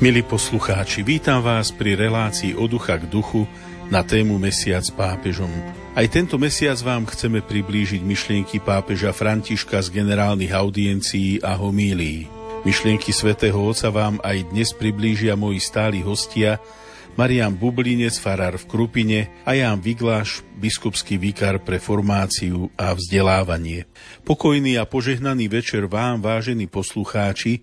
Milí poslucháči, vítam vás pri relácii od ducha k duchu na tému Mesiac s pápežom. Aj tento mesiac vám chceme priblížiť myšlienky pápeža Františka z generálnych audiencií a homílií. Myšlienky svätého Otca vám aj dnes priblížia moji stáli hostia Marian Bublinec, farár v Krupine a Jan Vigláš, biskupský vikár pre formáciu a vzdelávanie. Pokojný a požehnaný večer vám, vážení poslucháči,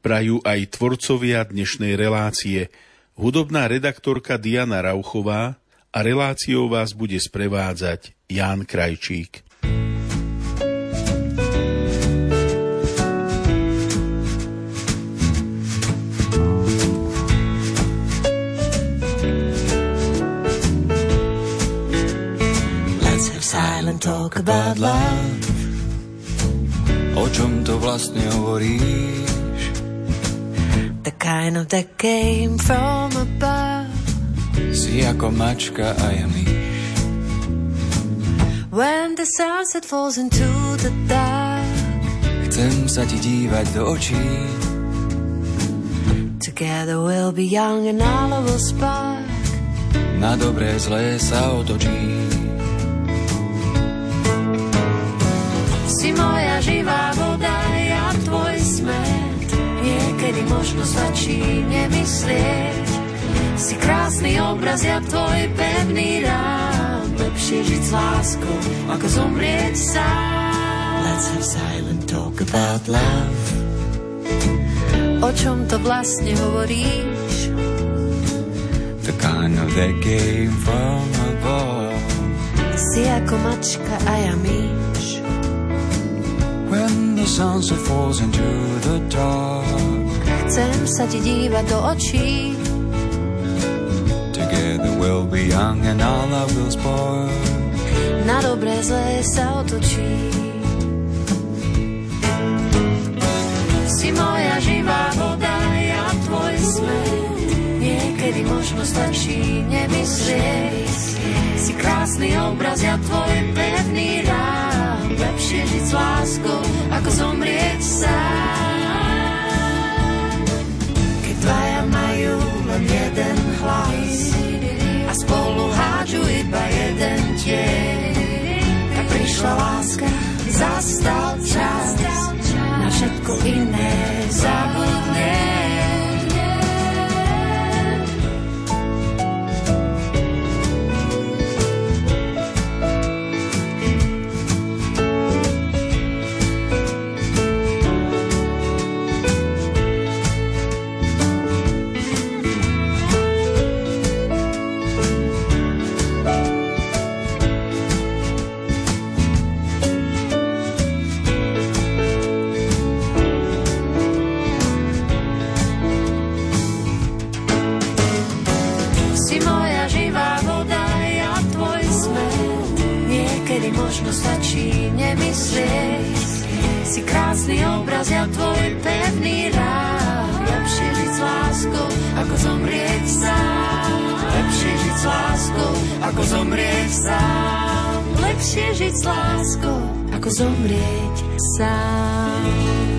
prajú aj tvorcovia dnešnej relácie. Hudobná redaktorka Diana Rauchová a reláciou vás bude sprevádzať Ján Krajčík. Silent talk about love. O čom to vlastne hovoríš? The kind of that came from above. Si ako mačka a ja myš. When the sunset falls into the dark. Chcem sa ti dívať do očí. Together we'll be young and all will spark. Na dobré zlé sa otočí. Si moja živá voda, niekedy možno stačí nemyslieť. Si krásny obraz, ja tvoj pevný rám. Lepšie žiť s láskou, ako zomrieť sám. Let's have silent talk about love. O čom to vlastne hovoríš? The kind of that came from above. Si ako mačka a ja myš. When the sunset falls into the dark. Chcem sa ti dívať do očí. Together we'll be young and all love will spoil. Na dobré zlé sa otočí. Si moja živá voda, ja tvoj smet. Niekedy možno stačí nemyslieť. Si krásny obraz, ja tvoj pevný zviesť. Si krásny obraz, ja tvoj pevný rád. Lepšie žiť s láskou, ako zomrieť sám. Lepšie žiť s láskou, ako zomrieť sám. Lepšie žiť s láskou, ako zomrieť sám.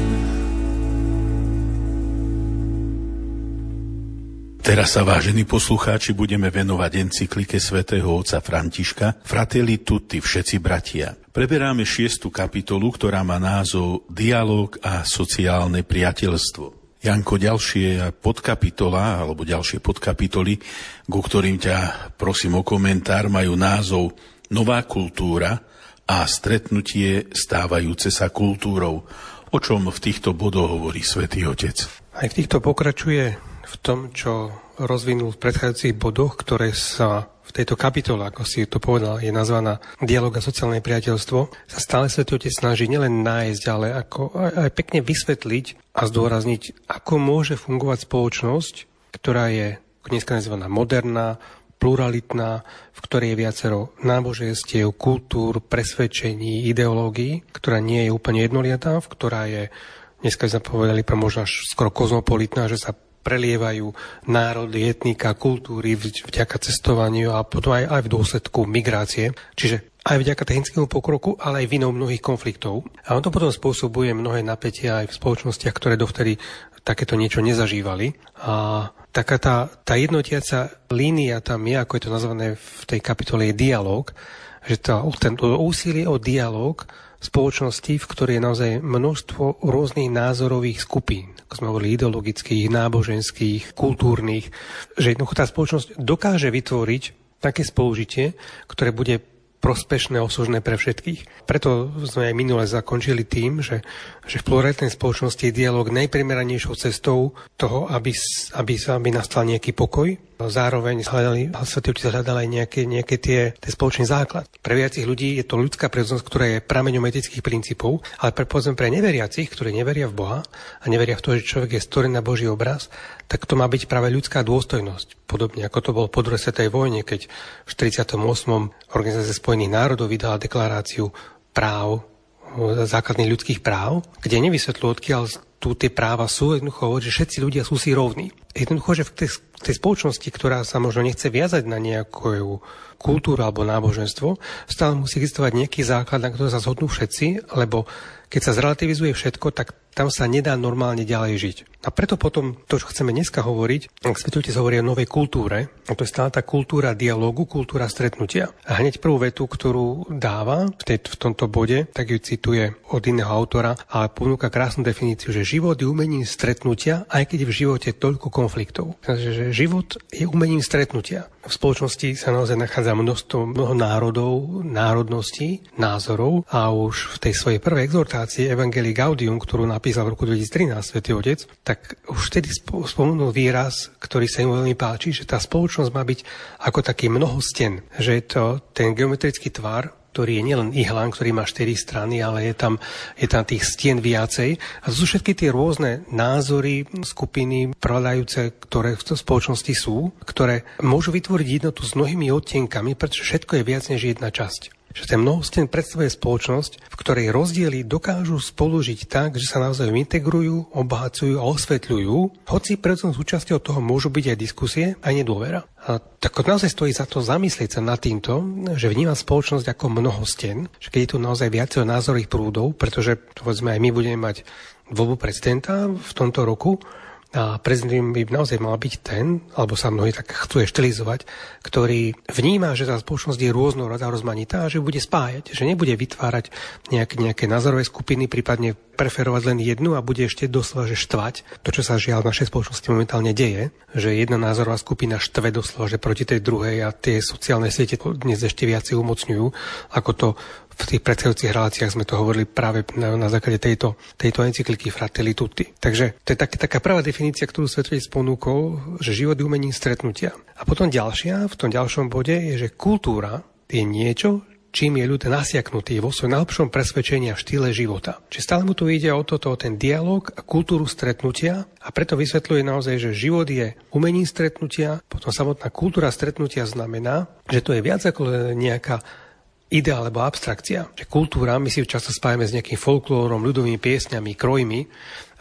Teraz sa, vážení poslucháči, budeme venovať encyklike svätého otca Františka Fratelli tutti, všetci bratia. Preberáme šiestu kapitolu, ktorá má názov Dialóg a sociálne priateľstvo. Janko, ďalšie podkapitola, alebo ďalšie podkapitoly, ku ktorým ťa prosím o komentár, majú názov Nová kultúra a stretnutie stávajúce sa kultúrou. O čom v týchto bodoch hovorí svätý Otec? Aj v týchto pokračuje v tom, čo rozvinul v predchádzajúcich bodoch, ktoré sa v tejto kapitole, ako si to povedal, je nazvaná Dialóg a sociálne priateľstvo, sa stále Svetý Otec snaží nielen nájsť, ale ako aj, aj pekne vysvetliť a zdôrazniť, ako môže fungovať spoločnosť, ktorá je dneska nazvaná moderná, pluralitná, v ktorej je viacero náboženstiev, kultúr, presvedčení, ideológií, ktorá nie je úplne jednoliatá, v ktorá je dneska sme povedali možno až skoro kozmopolitná, že sa prelievajú národy, etnika, kultúry vďaka cestovaniu a potom aj, aj v dôsledku migrácie. Čiže aj vďaka technickému pokroku, ale aj vinou mnohých konfliktov. A on to potom spôsobuje mnohé napätia aj v spoločnostiach, ktoré dovtedy takéto niečo nezažívali. A taká tá, tá jednotiaca línia tam je, ako je to nazvané v tej kapitole, je dialog, že to, ten, úsilie o dialog spoločnosti, v ktorej je naozaj množstvo rôznych názorových skupín, ako sme hovorili, ideologických, náboženských, kultúrnych, že jednoducho tá spoločnosť dokáže vytvoriť také spolužitie, ktoré bude prospešné, osožné pre všetkých. Preto sme aj minule zakončili tým, že, že v pluralitnej spoločnosti je dialog najprimeranejšou cestou toho, aby, aby, aby nastal nejaký pokoj, Zároveň hľadali, Svetý Otec hľadali aj nejaké, nejaké tie, tie spoločný základ. Pre viacich ľudí je to ľudská prírodzenosť, ktorá je prameňom etických princípov, ale pre, povedzme, pre neveriacich, ktorí neveria v Boha a neveria v to, že človek je stvorený na Boží obraz, tak to má byť práve ľudská dôstojnosť. Podobne ako to bolo po druhej svetovej vojne, keď v 48. Organizácia spojených národov vydala deklaráciu práv základných ľudských práv, kde nevysvetľujú, odkiaľ tu tie práva sú, jednoducho hovorí, že všetci ľudia sú si rovní. Jednoducho, že v tej, tej spoločnosti, ktorá sa možno nechce viazať na nejakú kultúru alebo náboženstvo, stále musí existovať nejaký základ, na ktorý sa zhodnú všetci, lebo keď sa zrelativizuje všetko, tak tam sa nedá normálne ďalej žiť. A preto potom to, čo chceme dneska hovoriť, ak Svetotec hovorí o novej kultúre, a to je stále tá kultúra dialogu, kultúra stretnutia. A hneď prvú vetu, ktorú dáva v, tej, v tomto bode, tak ju cituje od iného autora, ale ponúka krásnu definíciu, že život je umením stretnutia, aj keď v živote toľko konfliktov. Takže že život je umením stretnutia. V spoločnosti sa naozaj nachádza množstvo mnoho národov, národností, názorov a už v tej svojej prvej exhortácii Evangelii Gaudium, ktorú napísal v roku 2013 Svetý Otec, tak už vtedy spomenul výraz, ktorý sa im veľmi páči, že tá spoločnosť má byť ako taký mnohosten, že je to ten geometrický tvar, ktorý je nielen ihlán, ktorý má štyri strany, ale je tam, je tam tých stien viacej. A sú všetky tie rôzne názory, skupiny prevládajúce, ktoré v spoločnosti sú, ktoré môžu vytvoriť jednotu s mnohými odtienkami, pretože všetko je viac než jedna časť že ten mnohosten predstavuje spoločnosť, v ktorej rozdiely dokážu spolužiť tak, že sa naozaj integrujú, obohacujú a osvetľujú, hoci predsom súčasťou toho môžu byť aj diskusie, aj nedôvera. A tak naozaj stojí za to zamyslieť sa nad týmto, že vnímam spoločnosť ako mnohosten, že keď je tu naozaj viacero názorových prúdov, pretože povedzme aj my budeme mať voľbu prezidenta v tomto roku, a prezident by naozaj mal byť ten, alebo sa mnohí tak chcú štilizovať, ktorý vníma, že tá spoločnosť je rôznorodá, rozmanitá a že bude spájať, že nebude vytvárať nejaké, nejaké názorové skupiny, prípadne preferovať len jednu a bude ešte doslova že štvať. To, čo sa žiaľ v našej spoločnosti momentálne deje, že jedna názorová skupina štve doslova že proti tej druhej a tie sociálne siete dnes ešte viacej umocňujú, ako to v tých predchádzajúcich reláciách sme to hovorili práve na, na základe tejto, tejto encykliky Fratelli Tutti. Takže to je tak, taká prvá definícia, ktorú Svetovec ponúkol, že život je umením stretnutia. A potom ďalšia, v tom ďalšom bode je, že kultúra je niečo, čím je ľud nasiaknutý vo svojom najlepšom presvedčení a štýle života. Čiže stále mu tu ide o toto, o ten dialog a kultúru stretnutia a preto vysvetľuje naozaj, že život je umením stretnutia, potom samotná kultúra stretnutia znamená, že to je viac ako nejaká idea alebo abstrakcia. Že kultúra, my si často spájame s nejakým folklórom, ľudovými piesňami, krojmi,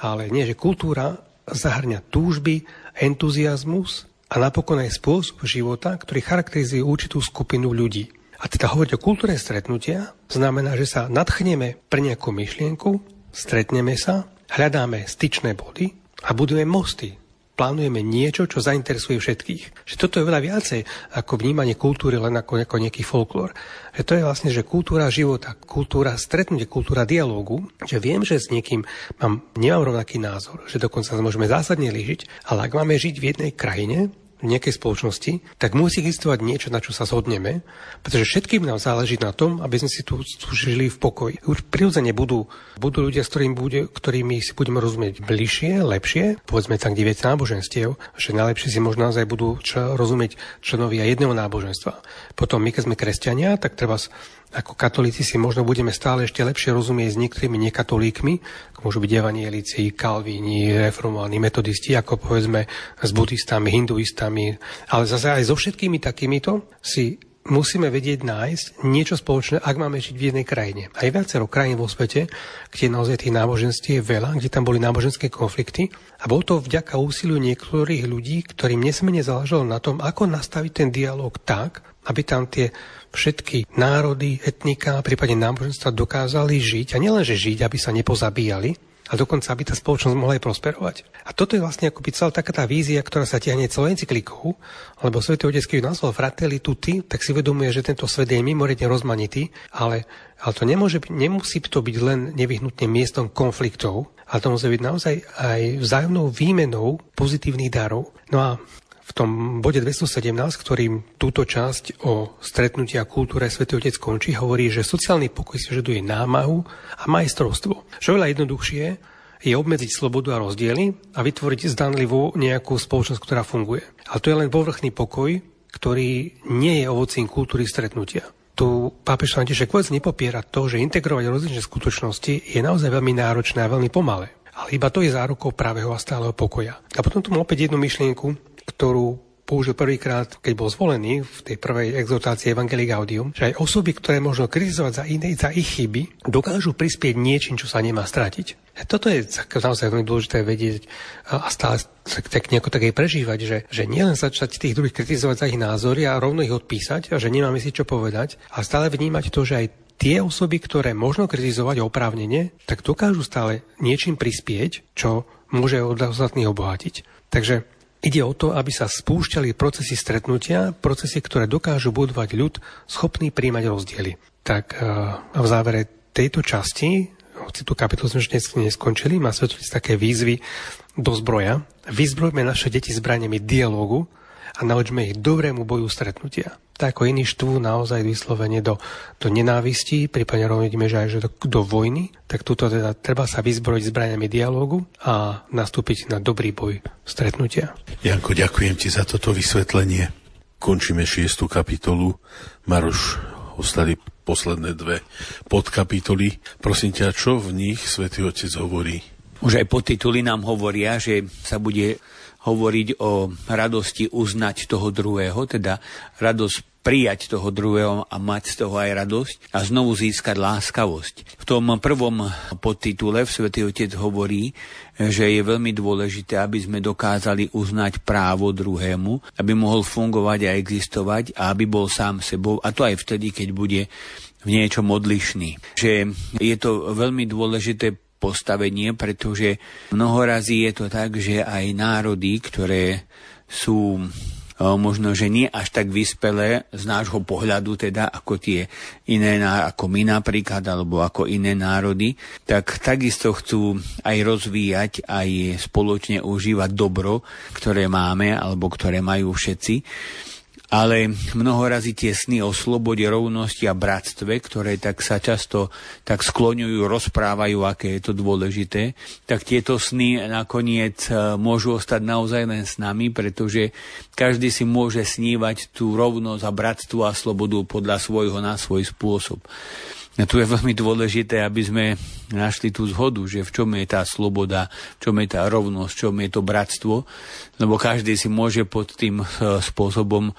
ale nie, že kultúra zahrňa túžby, entuziasmus a napokon aj spôsob života, ktorý charakterizuje určitú skupinu ľudí. A teda hovoriť o kultúre stretnutia znamená, že sa nadchneme pre nejakú myšlienku, stretneme sa, hľadáme styčné body a budujeme mosty plánujeme niečo, čo zainteresuje všetkých. Že toto je veľa viacej ako vnímanie kultúry len ako, ako nejaký folklór. Že to je vlastne, že kultúra života, kultúra stretnutia, kultúra dialógu, že viem, že s niekým mám, nemám rovnaký názor, že dokonca sa môžeme zásadne lížiť, ale ak máme žiť v jednej krajine, v nejakej spoločnosti, tak musí existovať niečo, na čo sa zhodneme, pretože všetkým nám záleží na tom, aby sme si tu, tu žili v pokoji. Už prirodzene budú, budú ľudia, s ktorými, bude, ktorými si budeme rozumieť bližšie, lepšie, povedzme tam, kde viete náboženstiev, že najlepšie si možno naozaj budú čo, rozumieť členovia jedného náboženstva. Potom my, keď sme kresťania, tak treba ako katolíci si možno budeme stále ešte lepšie rozumieť s niektorými nekatolíkmi, ako môžu byť evanielici, kalvíni, reformovaní, metodisti, ako povedzme s buddhistami, hinduistami, ale zase aj so všetkými takýmito si musíme vedieť nájsť niečo spoločné, ak máme žiť v jednej krajine. Aj viacero krajín vo svete, kde naozaj tých náboženství je veľa, kde tam boli náboženské konflikty. A bol to vďaka úsiliu niektorých ľudí, ktorým nesmene záležalo na tom, ako nastaviť ten dialog tak, aby tam tie všetky národy, etnika, prípadne náboženstva dokázali žiť, a nielenže žiť, aby sa nepozabíjali, a dokonca aby tá spoločnosť mohla aj prosperovať. A toto je vlastne by celá taká tá vízia, ktorá sa tiahne celou encyklikou, lebo Svetý Otec, keď nazval Fratelli Tutti, tak si uvedomuje, že tento svet je mimoriadne rozmanitý, ale, ale to nemôže nemusí to byť len nevyhnutne miestom konfliktov, ale to musí byť naozaj aj vzájomnou výmenou pozitívnych darov. No a v tom bode 217, ktorým túto časť o stretnutí a kultúre Sv. Otec končí, hovorí, že sociálny pokoj si žaduje námahu a majstrovstvo. Čo veľa jednoduchšie je obmedziť slobodu a rozdiely a vytvoriť zdanlivú nejakú spoločnosť, ktorá funguje. Ale to je len povrchný pokoj, ktorý nie je ovocím kultúry stretnutia. Tu pápež František vôbec nepopiera to, že integrovať rozličné skutočnosti je naozaj veľmi náročné a veľmi pomalé. Ale iba to je zárukou pravého a stáleho pokoja. A potom tu mám opäť jednu myšlienku, ktorú použil prvýkrát, keď bol zvolený v tej prvej exhortácii Evangelii Gaudium, že aj osoby, ktoré možno kritizovať za iné, za ich chyby, dokážu prispieť niečím, čo sa nemá stratiť. A toto je naozaj veľmi dôležité vedieť a stále tak nejako tak aj prežívať, že, že nielen začať tých druhých kritizovať za ich názory a rovno ich odpísať a že nemáme si čo povedať, a stále vnímať to, že aj tie osoby, ktoré možno kritizovať oprávnene, tak dokážu stále niečím prispieť, čo môže od ostatných obohatiť. Takže Ide o to, aby sa spúšťali procesy stretnutia, procesy, ktoré dokážu budovať ľud schopný príjmať rozdiely. Tak a v závere tejto časti, hoci tú kapitolu sme dnes neskončili, má svetliť také výzvy do zbroja. Vyzbrojme naše deti zbraniami dialogu a naučme ich dobrému boju stretnutia tak ako iní štvú naozaj vyslovene do, do nenávistí, prípadne vidíme, že aj že do, do vojny, tak túto teda treba sa vyzbrojiť zbraniami dialógu a nastúpiť na dobrý boj stretnutia. Janko, ďakujem ti za toto vysvetlenie. Končíme šiestu kapitolu. Maroš, ostali posledné dve podkapitoly. Prosím ťa, čo v nich Svetý Otec hovorí? Už aj podtituly nám hovoria, že sa bude hovoriť o radosti uznať toho druhého, teda radosť prijať toho druhého a mať z toho aj radosť a znovu získať láskavosť. V tom prvom podtitule v Svetý Otec hovorí, že je veľmi dôležité, aby sme dokázali uznať právo druhému, aby mohol fungovať a existovať a aby bol sám sebou, a to aj vtedy, keď bude v niečom odlišný. Že je to veľmi dôležité postavenie, pretože mnohorazí je to tak, že aj národy, ktoré sú možno, že nie až tak vyspelé z nášho pohľadu, teda ako tie iné, ako my napríklad, alebo ako iné národy, tak takisto chcú aj rozvíjať, aj spoločne užívať dobro, ktoré máme, alebo ktoré majú všetci ale mnohorazí tie sny o slobode, rovnosti a bratstve, ktoré tak sa často tak skloňujú, rozprávajú, aké je to dôležité, tak tieto sny nakoniec e, môžu ostať naozaj len s nami, pretože každý si môže snívať tú rovnosť a bratstvo a slobodu podľa svojho na svoj spôsob. A tu je veľmi dôležité, aby sme našli tú zhodu, že v čom je tá sloboda, v čom je tá rovnosť, v čom je to bratstvo, lebo každý si môže pod tým e, spôsobom e,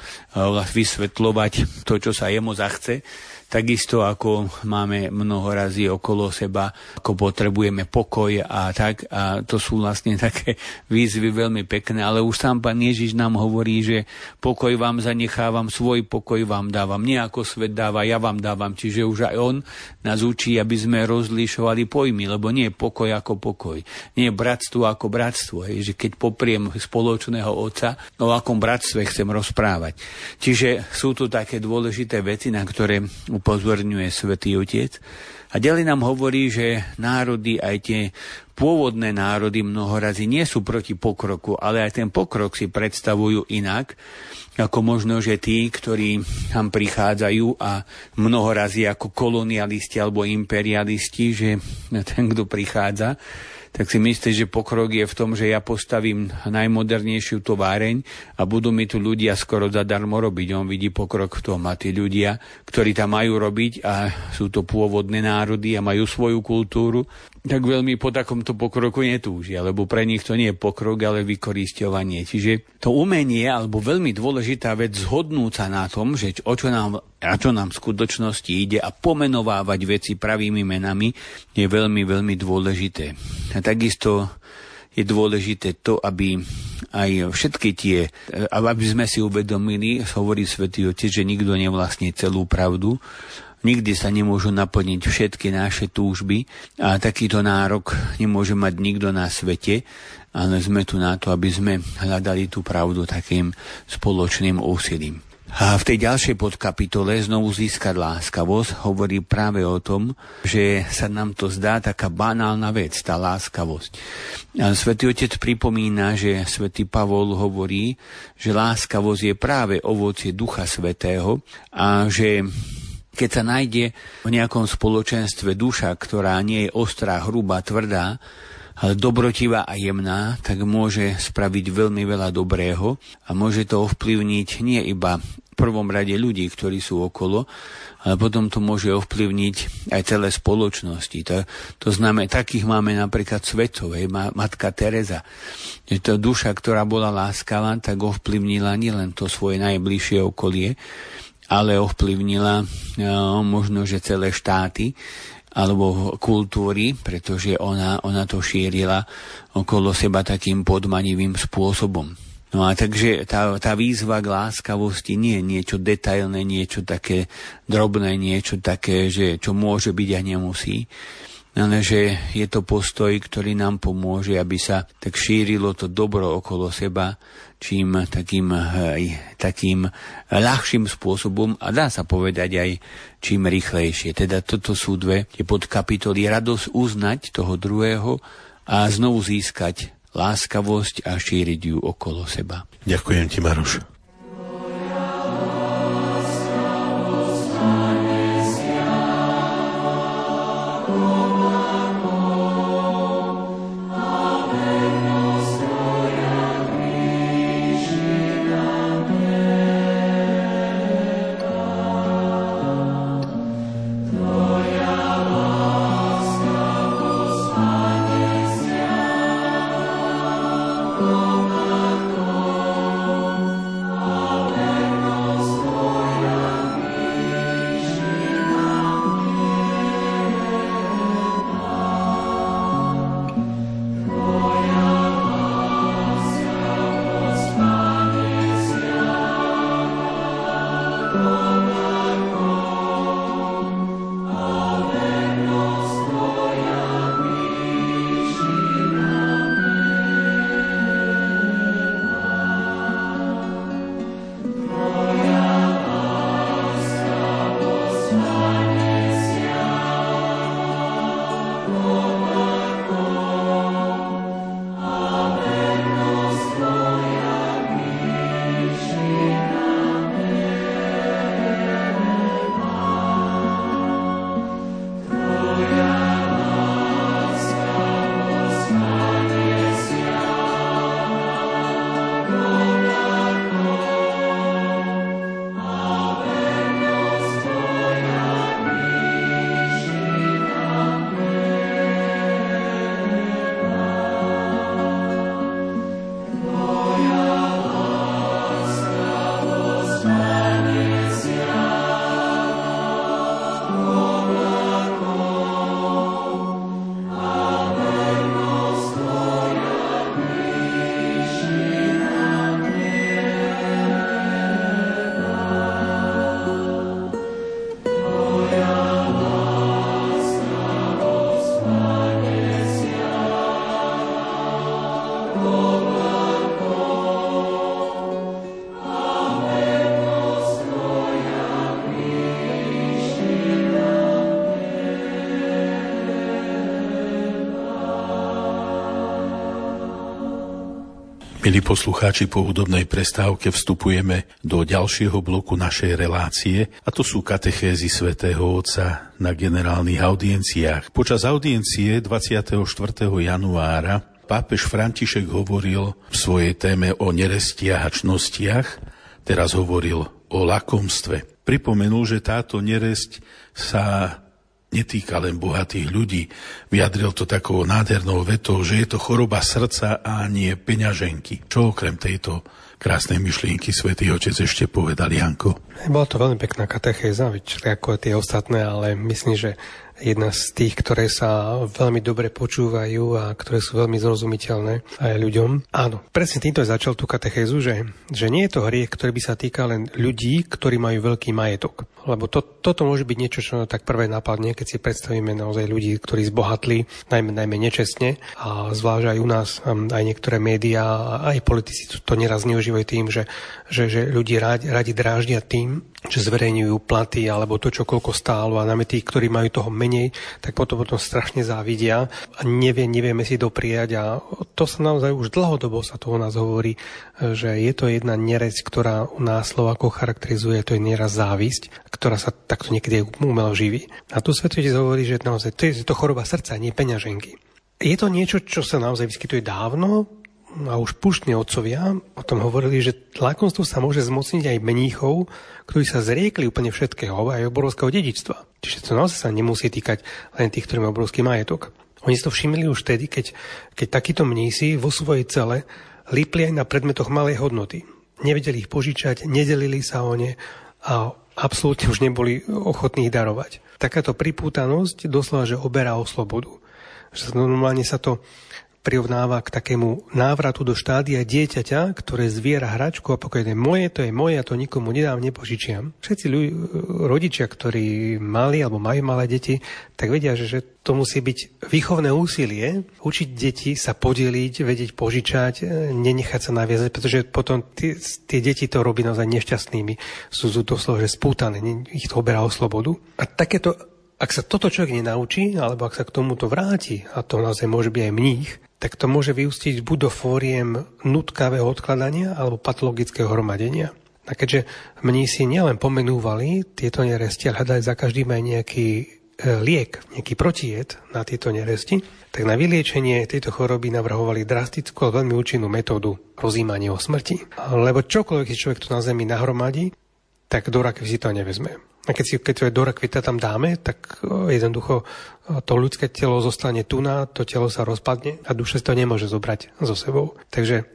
vysvetľovať to, čo sa jemu zachce Takisto ako máme mnoho razy okolo seba, ako potrebujeme pokoj a tak. A to sú vlastne také výzvy veľmi pekné, ale už sám pán Ježiš nám hovorí, že pokoj vám zanechávam, svoj pokoj vám dávam. Nie ako svet dáva, ja vám dávam. Čiže už aj on nás učí, aby sme rozlišovali pojmy, lebo nie je pokoj ako pokoj. Nie je bratstvo ako bratstvo. Hej, že keď popriem spoločného otca, o akom bratstve chcem rozprávať. Čiže sú tu také dôležité veci, na ktoré upozorňuje svätý Otec. A ďalej nám hovorí, že národy, aj tie pôvodné národy mnohorazí nie sú proti pokroku, ale aj ten pokrok si predstavujú inak, ako možno, že tí, ktorí tam prichádzajú a mnohorazí ako kolonialisti alebo imperialisti, že ten, kto prichádza, tak si myslíš, že pokrok je v tom, že ja postavím najmodernejšiu továreň a budú mi tu ľudia skoro zadarmo robiť. On vidí pokrok v tom a tí ľudia, ktorí tam majú robiť a sú to pôvodné národy a majú svoju kultúru, tak veľmi po takomto pokroku netúžia, lebo pre nich to nie je pokrok, ale vykoristovanie. Čiže to umenie, alebo veľmi dôležitá vec, zhodnúť sa na tom, že o čo nám, a čo nám v skutočnosti ide a pomenovávať veci pravými menami, je veľmi, veľmi dôležité. A takisto je dôležité to, aby aj všetky tie, aby sme si uvedomili, hovorí Svetý Otec, že nikto nevlastní celú pravdu, nikdy sa nemôžu naplniť všetky naše túžby a takýto nárok nemôže mať nikto na svete, ale sme tu na to, aby sme hľadali tú pravdu takým spoločným úsilím. A v tej ďalšej podkapitole znovu získať láskavosť hovorí práve o tom, že sa nám to zdá taká banálna vec, tá láskavosť. A Svetý Otec pripomína, že Svetý Pavol hovorí, že láskavosť je práve ovocie Ducha Svetého a že keď sa nájde v nejakom spoločenstve duša, ktorá nie je ostrá, hrubá, tvrdá, ale dobrotivá a jemná, tak môže spraviť veľmi veľa dobrého a môže to ovplyvniť nie iba v prvom rade ľudí, ktorí sú okolo, ale potom to môže ovplyvniť aj celé spoločnosti. To, to znamená, takých máme napríklad svetovej, matka Teresa. Že to duša, ktorá bola láskavá, tak ovplyvnila nielen to svoje najbližšie okolie, ale ovplyvnila no, možno, že celé štáty alebo kultúry, pretože ona, ona to šírila okolo seba takým podmanivým spôsobom. No a takže tá, tá výzva k láskavosti nie je niečo detailné, niečo také drobné, niečo také, že čo môže byť a nemusí, ale že je to postoj, ktorý nám pomôže, aby sa tak šírilo to dobro okolo seba, čím takým, takým ľahším spôsobom a dá sa povedať aj čím rýchlejšie. Teda toto sú dve tie podkapitoly. Radosť uznať toho druhého a znovu získať láskavosť a šíriť ju okolo seba. Ďakujem ti, Maroš. Milí poslucháči, po hudobnej prestávke vstupujeme do ďalšieho bloku našej relácie a to sú katechézy svätého Otca na generálnych audienciách. Počas audiencie 24. januára pápež František hovoril v svojej téme o nerestiach a čnostiach, teraz hovoril o lakomstve. Pripomenul, že táto neresť sa netýka len bohatých ľudí. Vyjadril to takou nádhernou vetou, že je to choroba srdca a nie peňaženky. Čo okrem tejto krásnej myšlienky svätý Otec ešte povedal Janko? Bola to veľmi pekná katechéza, ako tie ostatné, ale myslím, že jedna z tých, ktoré sa veľmi dobre počúvajú a ktoré sú veľmi zrozumiteľné aj ľuďom. Áno, presne týmto začal tú katechézu, že, že nie je to hriech, ktorý by sa týka len ľudí, ktorí majú veľký majetok. Lebo to, toto môže byť niečo, čo tak prvé napadne, keď si predstavíme naozaj ľudí, ktorí zbohatli, najmä, najmä nečestne. A zvlášť aj u nás, aj niektoré médiá, aj politici to neraz neužívajú tým, že, že, že ľudí radi, radi dráždia tým, že zverejňujú platy alebo to, čo koľko stálo a najmä tí, ktorí majú toho menej, tak potom, potom strašne závidia a nevie, nevieme si dopriať a to sa naozaj už dlhodobo sa to u nás hovorí, že je to jedna nereť, ktorá u nás Slovákov charakterizuje, to je nieraz závisť, ktorá sa takto niekedy umelo živí. A tu svetotec hovorí, že naozaj to je to choroba srdca, nie peňaženky. Je to niečo, čo sa naozaj vyskytuje dávno, a už puštní otcovia o tom hovorili, že lakomstvo sa môže zmocniť aj mníchov, ktorí sa zriekli úplne všetkého, aj obrovského dedičstva. Čiže to naozaj sa nemusí týkať len tých, ktorí majú obrovský majetok. Oni si to všimli už vtedy, keď, keď takíto mnísi vo svojej cele lípli aj na predmetoch malej hodnoty. Nevedeli ich požičať, nedelili sa o ne a absolútne už neboli ochotní ich darovať. Takáto pripútanosť doslova, že oberá o slobodu. Že normálne sa to prirovnáva k takému návratu do štádia dieťaťa, ktoré zviera hračku a pokiaľ je moje, to je moje a to nikomu nedám, nepožičiam. Všetci ľudia, rodičia, ktorí mali alebo majú malé deti, tak vedia, že, že to musí byť výchovné úsilie, učiť deti sa podeliť, vedieť požičať, e, nenechať sa naviazať, pretože potom tie, deti to robí naozaj nešťastnými. Sú, sú to slovo, že spútané, ich to oberá o slobodu. A takéto ak sa toto človek nenaučí, alebo ak sa k tomuto vráti, a to naozaj môže byť aj mních, tak to môže vyústiť buď do fóriem nutkavého odkladania alebo patologického hromadenia. A keďže mnísi nielen pomenúvali tieto neresti, ale hľadali za každým aj nejaký e, liek, nejaký protijed na tieto neresti, tak na vyliečenie tejto choroby navrhovali drastickú a veľmi účinnú metódu rozímania o smrti. Lebo čokoľvek si človek tu na zemi nahromadí, tak do rakvy si to nevezme. A keď si keď to je do rakvita tam dáme, tak jednoducho to ľudské telo zostane tu na, to telo sa rozpadne a duša si to nemôže zobrať so sebou. Takže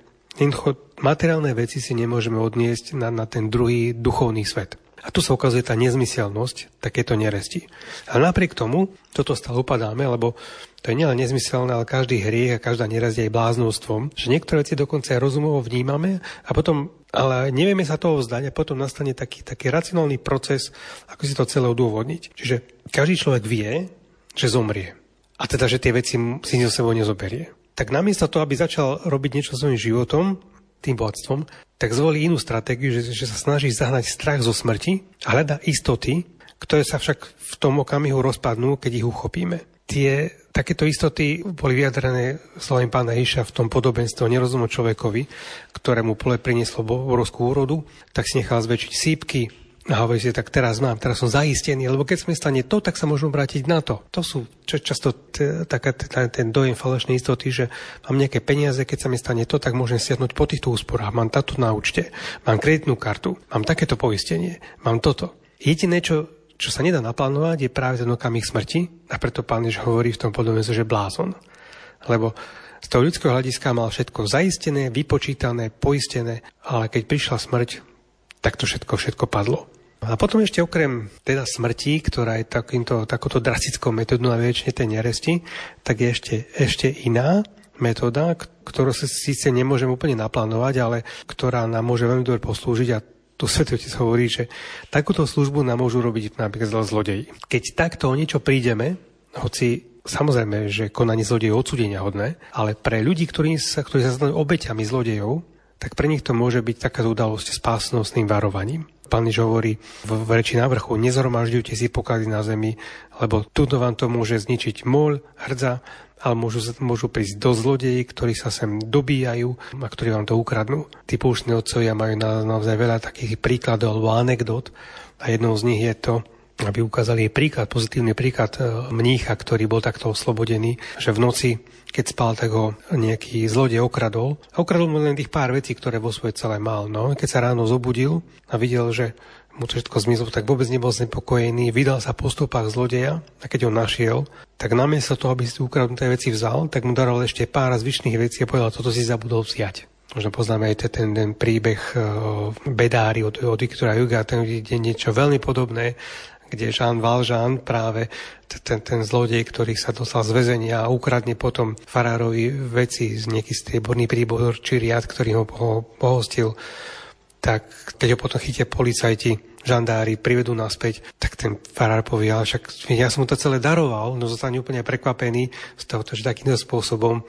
materiálne veci si nemôžeme odniesť na, na ten druhý duchovný svet. A tu sa ukazuje tá nezmyselnosť takéto neresti. A napriek tomu toto stále upadáme, lebo to je nielen nezmyselné, ale každý hriech a každá neresť je aj bláznostvom, že niektoré veci dokonca aj rozumovo vnímame a potom ale nevieme sa toho vzdať a potom nastane taký, taký racionálny proces, ako si to celé odôvodniť. Čiže každý človek vie, že zomrie. A teda, že tie veci si so sebou nezoberie. Tak namiesto toho, aby začal robiť niečo svojím životom, tým bohatstvom, tak zvolí inú stratégiu, že, že sa snaží zahnať strach zo smrti a hľada istoty, ktoré sa však v tom okamihu rozpadnú, keď ich uchopíme. Tie takéto istoty boli vyjadrené slovím pána Iša v tom podobenstve o nerozumnom človekovi, ktorému pole prinieslo obrovskú úrodu, tak si nechal zväčšiť sípky, a hovorí si, tak teraz mám, teraz som zaistený, lebo keď sme stane to, tak sa môžeme vrátiť na to. To sú často t- taká, t- ten dojem falošnej istoty, že mám nejaké peniaze, keď sa mi stane to, tak môžem siahnuť po týchto úsporách. Mám táto na účte, mám kreditnú kartu, mám takéto poistenie, mám toto. Jediné, čo čo sa nedá naplánovať, je práve ten okamih smrti a preto pán Jež hovorí v tom podobne, že blázon. Lebo z toho ľudského hľadiska mal všetko zaistené, vypočítané, poistené, ale keď prišla smrť, tak to všetko, všetko padlo. A potom ešte okrem teda smrti, ktorá je takýmto, takouto drastickou metódou na väčšine tej neresti, tak je ešte, ešte iná metóda, ktorú sa síce nemôžem úplne naplánovať, ale ktorá nám môže veľmi dobre poslúžiť a tu Svetý Otec hovorí, že takúto službu nám môžu robiť napríklad zlodeji. Keď takto o niečo prídeme, hoci samozrejme, že konanie zlodejov odsudenia hodné, ale pre ľudí, ktorí sa, ktorí sa stanú obeťami zlodejov, tak pre nich to môže byť taká udalosť s pásnostným varovaním. Pán Iž hovorí v, reči na vrchu, nezhromažďujte si poklady na zemi, lebo tuto vám to môže zničiť môľ, hrdza, ale môžu, môžu prísť do zlodeji, ktorí sa sem dobíjajú a ktorí vám to ukradnú. Tí púštni otcovia majú na, naozaj veľa takých príkladov alebo anekdot a jednou z nich je to, aby ukázali príklad, pozitívny príklad e, mnícha, ktorý bol takto oslobodený, že v noci, keď spal, tak ho nejaký zlodej okradol. A okradol mu len tých pár vecí, ktoré vo svojej celé mal. No, keď sa ráno zobudil a videl, že mu to všetko zmizlo, tak vôbec nebol znepokojený, vydal sa po stopách zlodeja a keď ho našiel, tak namiesto toho, aby si ukradnuté veci vzal, tak mu daroval ešte pár zvyšných vecí a povedal, toto si zabudol vziať. Možno poznáme aj ten, ten príbeh uh, Bedári od, od Viktora Juga, ten je niečo veľmi podobné, kde Jean Valjean práve ten, ten zlodej, ktorý sa dostal z väzenia a ukradne potom farárovi veci z nejaký strieborný príbor či riad, ktorý ho pohostil, tak keď ho potom chytia policajti, žandári, privedú naspäť, tak ten farár povie, ale však ja som mu to celé daroval, no zostane úplne prekvapený z toho, že takýmto spôsobom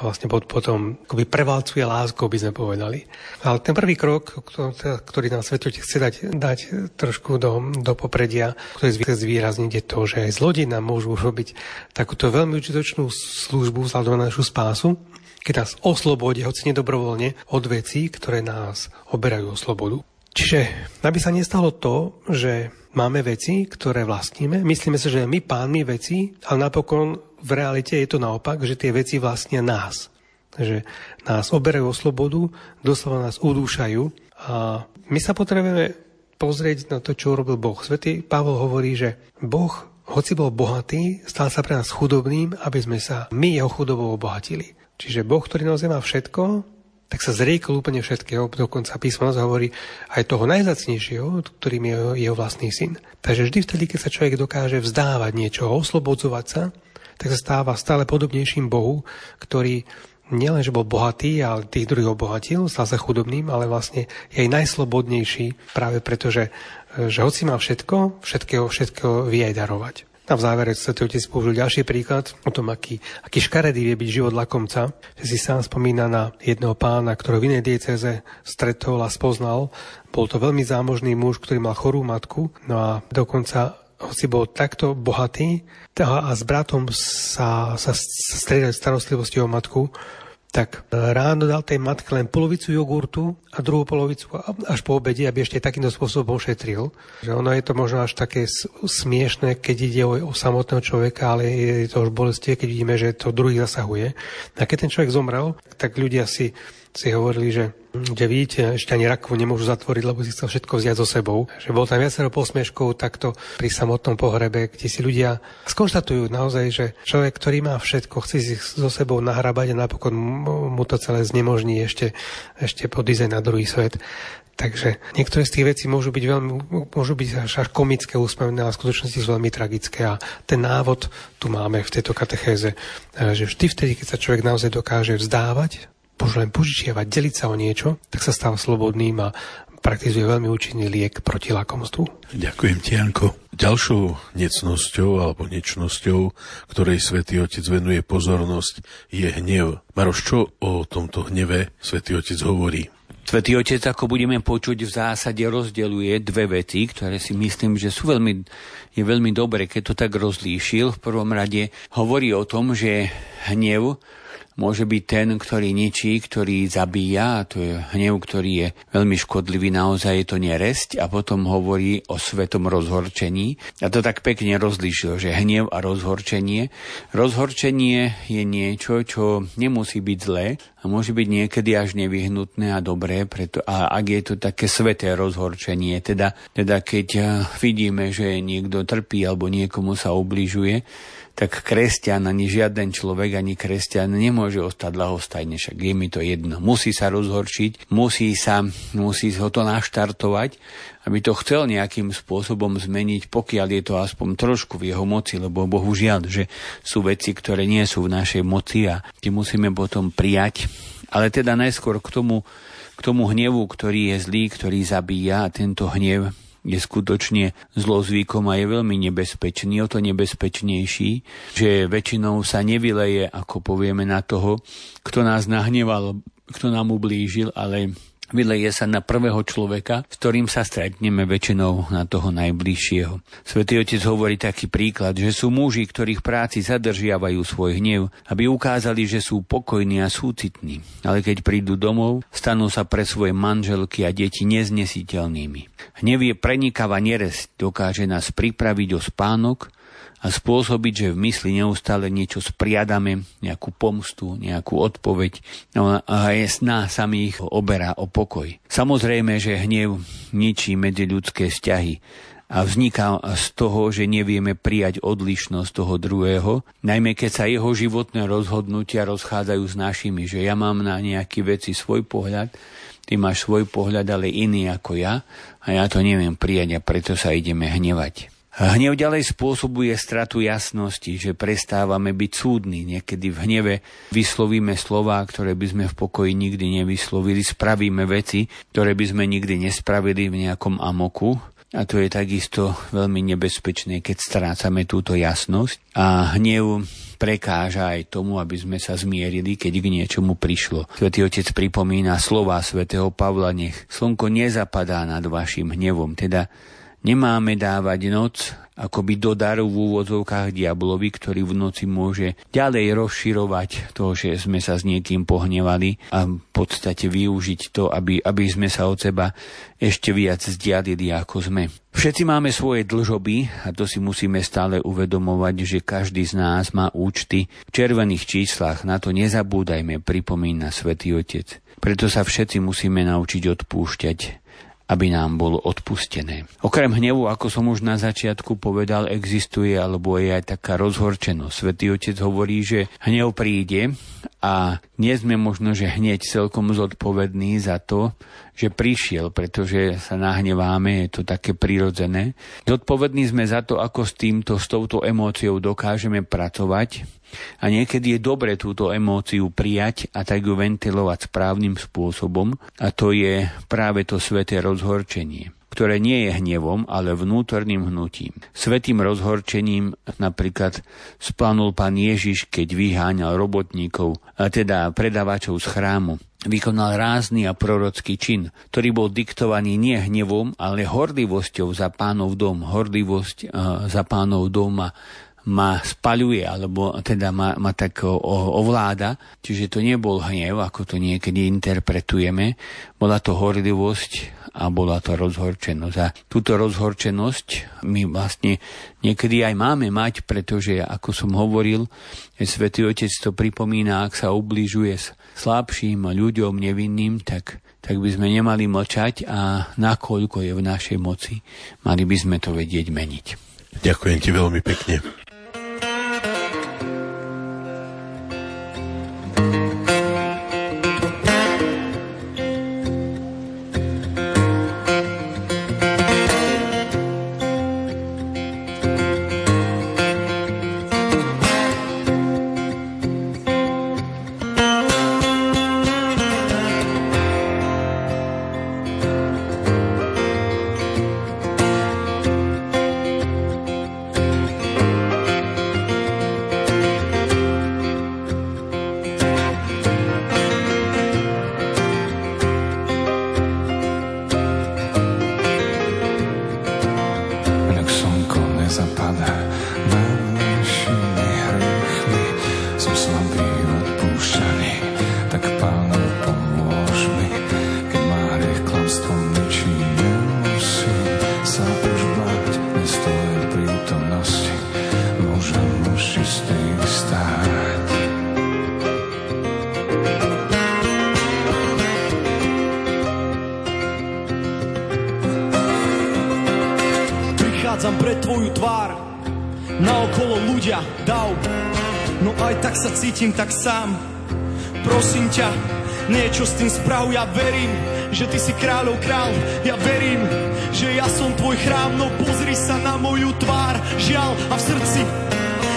vlastne potom akoby prevalcuje láskou, by sme povedali. Ale ten prvý krok, ktorý nám svetotec chce dať, dať trošku do, do popredia, ktorý chce zvýrazniť, je to, že aj zlodej nám môžu robiť takúto veľmi užitočnú službu vzhľadom na našu spásu, keď nás oslobodí, hoci nedobrovoľne, od vecí, ktoré nás oberajú o slobodu. Čiže aby sa nestalo to, že máme veci, ktoré vlastníme, myslíme si, že my pánmi veci, ale napokon v realite je to naopak, že tie veci vlastnia nás. Že nás oberajú o slobodu, doslova nás udúšajú a my sa potrebujeme pozrieť na to, čo urobil Boh. Svetý Pavol hovorí, že Boh, hoci bol bohatý, stal sa pre nás chudobným, aby sme sa my jeho chudobou obohatili. Čiže Boh, ktorý naozaj má všetko, tak sa zriekol úplne všetkého, dokonca písmo nás hovorí aj toho najzacnejšieho, ktorým je jeho vlastný syn. Takže vždy vtedy, keď sa človek dokáže vzdávať niečo, oslobodzovať sa, tak sa stáva stále podobnejším Bohu, ktorý nielen, že bol bohatý, ale tých druhých obohatil, stal sa chudobným, ale vlastne je aj najslobodnejší práve preto, že, že hoci má všetko, všetkého, všetkého vie aj darovať. A v závere Svetý Otec použil ďalší príklad o tom, aký, aký škaredý vie byť život lakomca. Že si sám spomína na jedného pána, ktorého v inej dieceze stretol a spoznal. Bol to veľmi zámožný muž, ktorý mal chorú matku, no a dokonca hoci bol takto bohatý a s bratom sa, sa striedali starostlivosti o matku, tak ráno dal tej matke len polovicu jogurtu a druhú polovicu až po obede, aby ešte takýmto spôsobom šetril. Že ono je to možno až také smiešné, keď ide o, o samotného človeka, ale je to už bolestie, keď vidíme, že to druhý zasahuje. A keď ten človek zomrel, tak ľudia si si hovorili, že, že vidíte, ešte ani rakvu nemôžu zatvoriť, lebo si chcel všetko vziať so sebou. Že bol tam viacero posmieškov takto pri samotnom pohrebe, kde si ľudia skonštatujú naozaj, že človek, ktorý má všetko, chce si so sebou nahrabať a napokon mu to celé znemožní ešte, ešte podísť na druhý svet. Takže niektoré z tých vecí môžu byť veľmi, môžu byť až, až komické, úsmevné, ale v skutočnosti sú veľmi tragické. A ten návod tu máme v tejto katechéze, že vždy vtedy, keď sa človek naozaj dokáže vzdávať môže len požičiavať, deliť sa o niečo, tak sa stáva slobodným a praktizuje veľmi účinný liek proti lakomstvu. Ďakujem ti, Janko. Ďalšou necnosťou alebo nečnosťou, ktorej svätý Otec venuje pozornosť, je hnev. Maroš, čo o tomto hneve svätý Otec hovorí? Svetý Otec, ako budeme počuť, v zásade rozdeluje dve veci, ktoré si myslím, že sú veľmi, je veľmi dobre, keď to tak rozlíšil. V prvom rade hovorí o tom, že hnev môže byť ten, ktorý ničí, ktorý zabíja, a to je hnev, ktorý je veľmi škodlivý, naozaj je to neresť a potom hovorí o svetom rozhorčení. A to tak pekne rozlišil, že hnev a rozhorčenie. Rozhorčenie je niečo, čo nemusí byť zlé a môže byť niekedy až nevyhnutné a dobré, preto, a ak je to také sveté rozhorčenie, teda, teda keď vidíme, že niekto trpí alebo niekomu sa ubližuje, tak kresťan ani žiaden človek, ani kresťan nemôže ostať ľahostajne, však je mi to jedno. Musí sa rozhorčiť, musí sa, musí ho to naštartovať, aby to chcel nejakým spôsobom zmeniť, pokiaľ je to aspoň trošku v jeho moci, lebo bohužiaľ, že sú veci, ktoré nie sú v našej moci a tie musíme potom prijať. Ale teda najskôr k tomu, k tomu hnevu, ktorý je zlý, ktorý zabíja a tento hnev je skutočne zlozvykom a je veľmi nebezpečný, o to nebezpečnejší, že väčšinou sa nevyleje, ako povieme, na toho, kto nás nahneval, kto nám ublížil, ale vyleje sa na prvého človeka, s ktorým sa stretneme väčšinou na toho najbližšieho. Svetý Otec hovorí taký príklad, že sú muži, ktorých práci zadržiavajú svoj hnev, aby ukázali, že sú pokojní a súcitní. Ale keď prídu domov, stanú sa pre svoje manželky a deti neznesiteľnými. Hnev je prenikavá neresť, dokáže nás pripraviť o spánok, a spôsobiť, že v mysli neustále niečo spriadame, nejakú pomstu, nejakú odpoveď no a je sná samých oberá o pokoj. Samozrejme, že hnev ničí medzi ľudské vzťahy a vzniká z toho, že nevieme prijať odlišnosť toho druhého, najmä keď sa jeho životné rozhodnutia rozchádzajú s našimi, že ja mám na nejaké veci svoj pohľad, ty máš svoj pohľad, ale iný ako ja a ja to neviem prijať a preto sa ideme hnevať. Hnev ďalej spôsobuje stratu jasnosti, že prestávame byť súdni. Niekedy v hneve vyslovíme slová, ktoré by sme v pokoji nikdy nevyslovili, spravíme veci, ktoré by sme nikdy nespravili v nejakom amoku. A to je takisto veľmi nebezpečné, keď strácame túto jasnosť. A hnev prekáža aj tomu, aby sme sa zmierili, keď k niečomu prišlo. Svetý Otec pripomína slova svätého Pavla, nech slnko nezapadá nad vašim hnevom, teda Nemáme dávať noc akoby do daru v úvodzovkách diablovi, ktorý v noci môže ďalej rozširovať to, že sme sa s niekým pohnevali a v podstate využiť to, aby, aby sme sa od seba ešte viac zdialili, ako sme. Všetci máme svoje dlžoby a to si musíme stále uvedomovať, že každý z nás má účty v červených číslach. Na to nezabúdajme, pripomína Svetý Otec. Preto sa všetci musíme naučiť odpúšťať aby nám bolo odpustené. Okrem hnevu, ako som už na začiatku povedal, existuje alebo je aj taká rozhorčenosť. Svetý Otec hovorí, že hnev príde a nie sme možno, že hneď celkom zodpovední za to, že prišiel, pretože sa nahneváme, je to také prirodzené. Zodpovední sme za to, ako s týmto, s touto emóciou dokážeme pracovať a niekedy je dobre túto emóciu prijať a tak ju ventilovať správnym spôsobom a to je práve to sveté rozhorčenie ktoré nie je hnevom, ale vnútorným hnutím. Svetým rozhorčením napríklad splanul pán Ježiš, keď vyháňal robotníkov, a teda predávačov z chrámu. Vykonal rázny a prorocký čin, ktorý bol diktovaný nie hnevom, ale hordivosťou za pánov dom. Hordivosť uh, za pánov doma ma spaľuje, alebo teda ma, ma tak ovláda. Čiže to nebol hnev, ako to niekedy interpretujeme. Bola to hordivosť a bola to rozhorčenosť. A túto rozhorčenosť my vlastne niekedy aj máme mať, pretože, ako som hovoril, Svetý Otec to pripomína, ak sa ubližuje slabším ľuďom nevinným, tak, tak by sme nemali mlčať a nakoľko je v našej moci, mali by sme to vedieť meniť. Ďakujem ti veľmi pekne. Cítim tak sám. Prosím ťa, niečo s tým sprav, ja verím, že ty si kráľov král, ja verím, že ja som tvoj chrám, no pozri sa na moju tvár, žial a v srdci.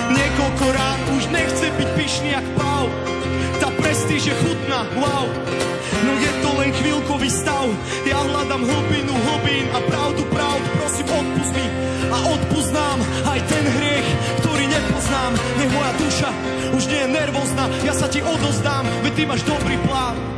Niekoľko rán už nechce byť pyšný jak pál. Tá prestíž je chutná, wow, no je to len chvíľkový stav, ja hľadám hlbinu hlbín a pravdu pravd, prosím odpust mi a odpust nám aj ten hriech, ktorý nepoznám, nech moja duša už nie je nervózna, ja sa ti odozdám, veď ty máš dobrý plán.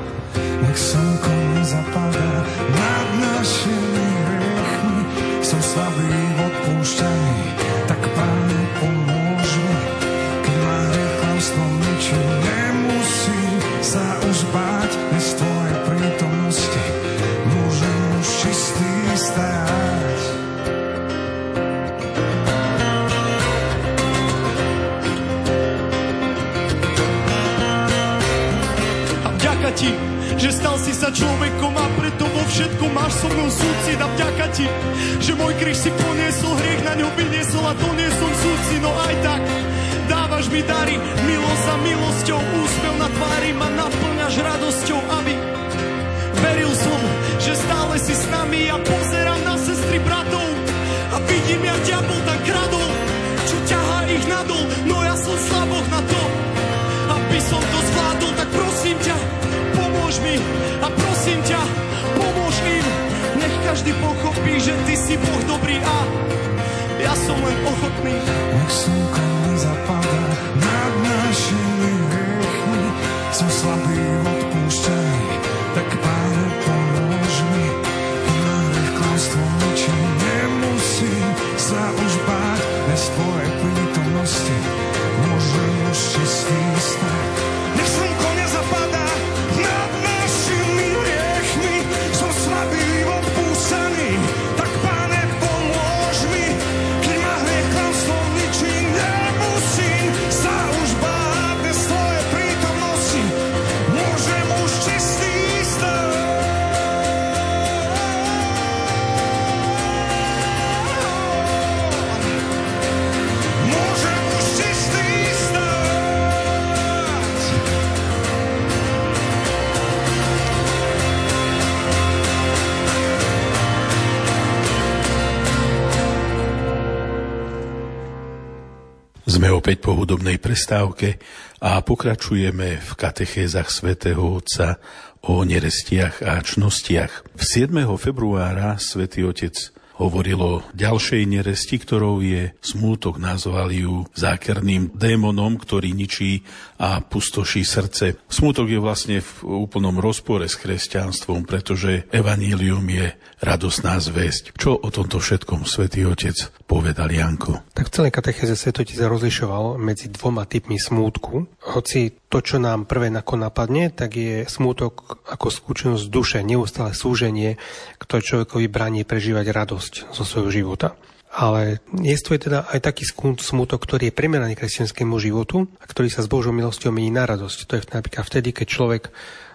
Že stal si sa človekom a preto vo všetkom máš so mnou súcit a vďaka ti, že môj kríž si poniesol, hriech na ňo vyniesol a to nie som súci, no aj tak dávaš mi dary, milosť za milosťou, úsmev na tvári ma naplňaš radosťou, aby veril som, že stále si s nami a pozerám na sestry bratov a vidím, jak diabol tak kradol, čo ťahá ich nadol. No ja som slaboch na to, aby som to zvládol. Tak ťa, mi. A prosím ťa, pomôž im. Nech každý pochopí, že ty si Boh dobrý a ja som len ochotný. Nech slnko nezapadá nad našimi hriechmi, som slabý opäť po hudobnej prestávke a pokračujeme v katechézach svätého Otca o nerestiach a čnostiach. V 7. februára svätý Otec hovoril o ďalšej neresti, ktorou je smútok, nazvali ju zákerným démonom, ktorý ničí a pustoší srdce. Smútok je vlastne v úplnom rozpore s kresťanstvom, pretože evanílium je radosná zväzť. Čo o tomto všetkom svätý Otec povedal Janko? Tak v celej katechéze Svetotec rozlišoval medzi dvoma typmi smútku. Hoci to, čo nám prvé ako napadne, tak je smútok ako skúčenosť duše, neustále súženie, ktoré človekovi bráni prežívať radosť zo svojho života. Ale je teda aj taký smútok, ktorý je primeraný kresťanskému životu a ktorý sa s Božou milosťou mení na radosť. To je napríklad vtedy, keď človek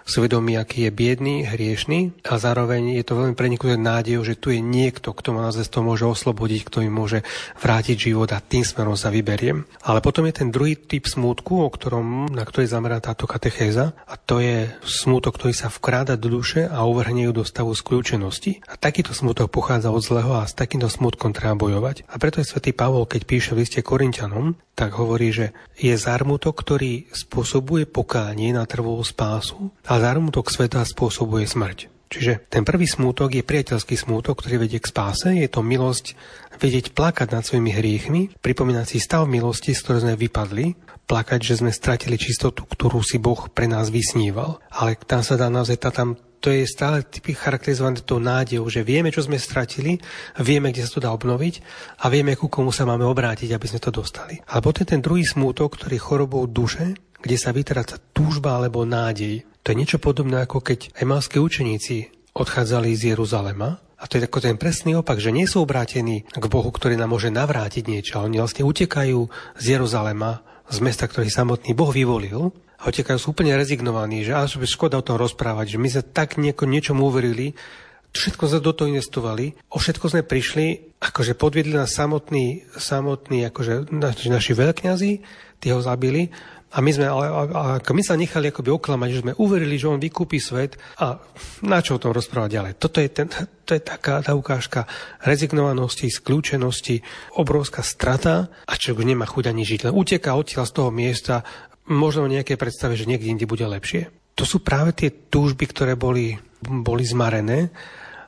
svedomí, aký je biedný, hriešný a zároveň je to veľmi preniknuté nádejou, že tu je niekto, kto ma z toho môže oslobodiť, kto mi môže vrátiť život a tým smerom sa vyberiem. Ale potom je ten druhý typ smútku, o ktorom, na ktorý zamerá táto katechéza a to je smútok, ktorý sa vkráda do duše a uvrhne ju do stavu skľúčenosti. A takýto smútok pochádza od zlého a s takýmto smútkom treba bojovať. A preto je svätý Pavol, keď píše v liste Korintianom, tak hovorí, že je zármutok, ktorý spôsobuje pokánie na trvovú spásu zármutok sveta spôsobuje smrť. Čiže ten prvý smútok je priateľský smútok, ktorý vedie k spáse. Je to milosť vedieť plakať nad svojimi hriechmi, pripomínať si stav milosti, z ktorej sme vypadli, plakať, že sme stratili čistotu, ktorú si Boh pre nás vysníval. Ale tam sa dá naozaj tá, tam to je stále typy charakterizované tou nádejou, že vieme, čo sme stratili, vieme, kde sa to dá obnoviť a vieme, ku komu sa máme obrátiť, aby sme to dostali. Ale potom ten druhý smútok, ktorý je chorobou duše, kde sa vytráca túžba alebo nádej. To je niečo podobné, ako keď emalskí učeníci odchádzali z Jeruzalema. A to je ako ten presný opak, že nie sú obrátení k Bohu, ktorý nám môže navrátiť niečo. Oni vlastne utekajú z Jeruzalema, z mesta, ktorý samotný Boh vyvolil. A utekajú sú úplne rezignovaní, že až škoda o tom rozprávať, že my sme tak nieko, niečomu uverili, všetko sme do toho investovali, o všetko sme prišli, akože podviedli nás samotní, samotní akože naši, naši veľkňazi, tí ho zabili a my sme, ale, ako my sa nechali akoby oklamať, že sme uverili, že on vykúpi svet a na čo o tom rozprávať ďalej. Toto je, ten, to je taká tá ukážka rezignovanosti, skľúčenosti, obrovská strata a človek nemá chuť ani žiť. Len uteká odtiaľ z toho miesta, možno nejaké predstave, že niekde inde bude lepšie. To sú práve tie túžby, ktoré boli, boli zmarené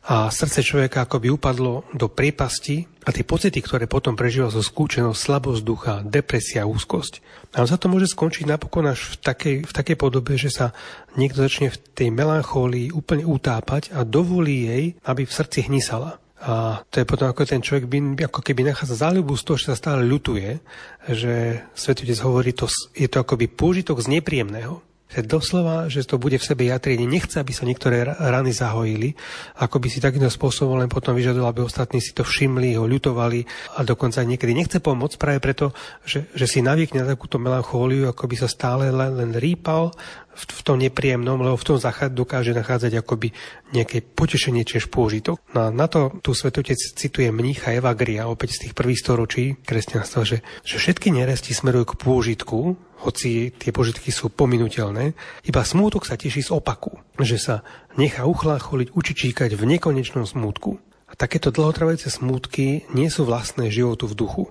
a srdce človeka akoby upadlo do priepasti a tie pocity, ktoré potom prežíval zo skúčenosť, slabosť ducha, depresia, úzkosť. A sa to môže skončiť napokon až v takej, v takej podobe, že sa niekto začne v tej melanchólii úplne utápať a dovolí jej, aby v srdci hnisala. A to je potom ako ten človek by, ako keby nachádza záľubu z toho, že sa stále ľutuje, že svetotec hovorí, to, je to akoby pôžitok z nepríjemného. Že doslova, že to bude v sebe jatrienie. Nechce, aby sa niektoré rany zahojili, ako by si takýmto spôsobom len potom vyžadoval, aby ostatní si to všimli, ho ľutovali a dokonca niekedy nechce pomôcť práve preto, že, že si navykne na takúto melanchóliu, ako by sa stále len, len rýpal v, v tom nepríjemnom, lebo v tom dokáže nachádzať akoby nejaké potešenie, čiže pôžitok. No a na to tu svetotec cituje mnícha Evagria, opäť z tých prvých storočí kresťanstva, že, že všetky neresti smerujú k pôžitku, hoci tie požitky sú pominutelné, iba smútok sa teší z opaku, že sa nechá uchlácholiť, učičíkať v nekonečnom smútku. A takéto dlhotrvajúce smútky nie sú vlastné životu v duchu.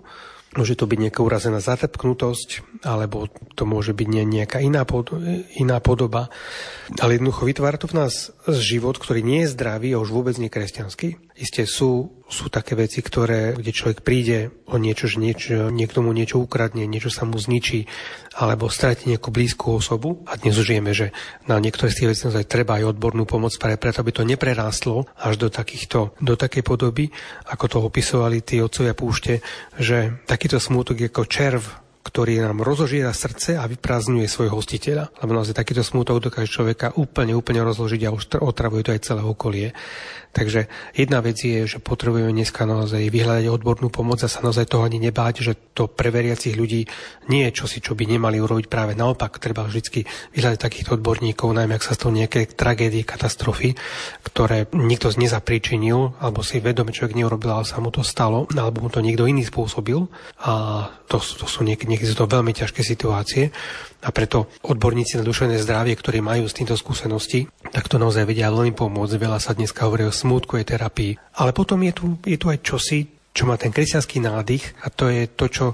Môže to byť nejaká urazená zatrpknutosť, alebo to môže byť nejaká iná, pod, iná podoba. Ale jednoducho vytvára to v nás život, ktorý nie je zdravý a už vôbec nie kresťanský. Isté sú, sú také veci, ktoré, kde človek príde o niečo, že niečo, niekto mu niečo ukradne, niečo sa mu zničí, alebo stratí nejakú blízku osobu. A dnes už vieme, že na niektoré z tých vecí naozaj treba aj odbornú pomoc pre, preto, aby to neprerástlo až do, takýchto, do takej podoby, ako to opisovali tí otcovia púšte, že takýto smútok ako červ ktorý nám rozožiera srdce a vyprázdňuje svojho hostiteľa. Lebo naozaj takýto smútok dokáže človeka úplne, úplne rozložiť a už otravuje to aj celé okolie. Takže jedna vec je, že potrebujeme dneska naozaj vyhľadať odbornú pomoc a sa naozaj toho ani nebáť, že to pre veriacich ľudí nie je čosi, čo by nemali urobiť práve naopak. Treba vždy vyhľadať takýchto odborníkov, najmä ak sa stalo nejaké tragédie, katastrofy, ktoré nikto z nezapríčinil, alebo si vedome človek neurobil, ale sa mu to stalo, alebo mu to niekto iný spôsobil. A to, to sú niekedy, niekedy sú to veľmi ťažké situácie. A preto odborníci na duševné zdravie, ktorí majú s týmto skúsenosti, tak to naozaj vedia veľmi pomôcť. Veľa sa dneska hovorí o smútkovej terapii. Ale potom je tu, je tu aj čosi, čo má ten kresťanský nádych a to je to, čo,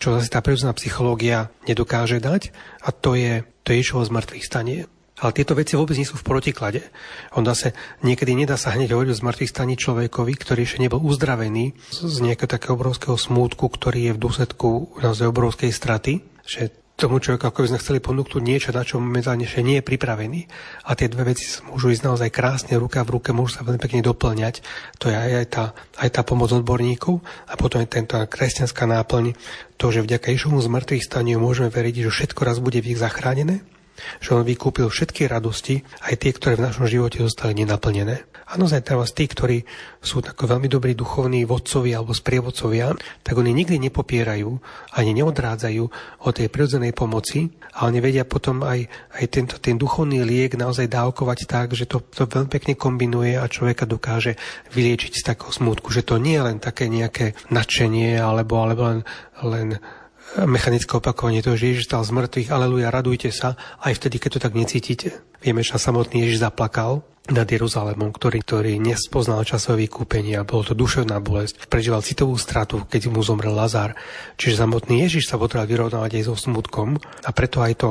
čo zase tá prírodzená psychológia nedokáže dať a to je, to je Ježovo zmrtvých stanie. Ale tieto veci vôbec nie sú v protiklade. On zase niekedy nedá sa hneď hovoriť o zmrtvých staní človekovi, ktorý ešte nebol uzdravený z nejakého takého obrovského smútku, ktorý je v dôsledku naozaj obrovskej straty, že tomu človeku, ako by sme chceli ponúknuť niečo, na čo momentálne ešte nie je pripravený. A tie dve veci môžu ísť naozaj krásne ruka v ruke, môžu sa veľmi pekne doplňať. To je aj, aj, tá, aj tá pomoc odborníkov a potom aj tento kresťanská náplň, to, že vďaka Ježovu z mŕtvych staniu môžeme veriť, že všetko raz bude v ich zachránené, že on vykúpil všetky radosti, aj tie, ktoré v našom živote zostali nenaplnené. A naozaj teraz tí, ktorí sú tako veľmi dobrí duchovní vodcovia alebo sprievodcovia, tak oni nikdy nepopierajú ani neodrádzajú od tej prirodzenej pomoci, ale nevedia potom aj, aj tento, ten duchovný liek naozaj dávkovať tak, že to, to veľmi pekne kombinuje a človeka dokáže vyliečiť z takého smutku, že to nie je len také nejaké nadšenie alebo, alebo len, len mechanické opakovanie toho, že Ježiš stal z mŕtvych, aleluja, radujte sa, aj vtedy, keď to tak necítite. Vieme, že samotný Ježiš zaplakal, nad Jeruzalémom, ktorý, ktorý nespoznal časové vykúpenie a bolo to duševná bolesť. Prežíval citovú stratu, keď mu zomrel Lazár. Čiže samotný Ježiš sa potreboval vyrovnávať aj so smutkom a preto aj to,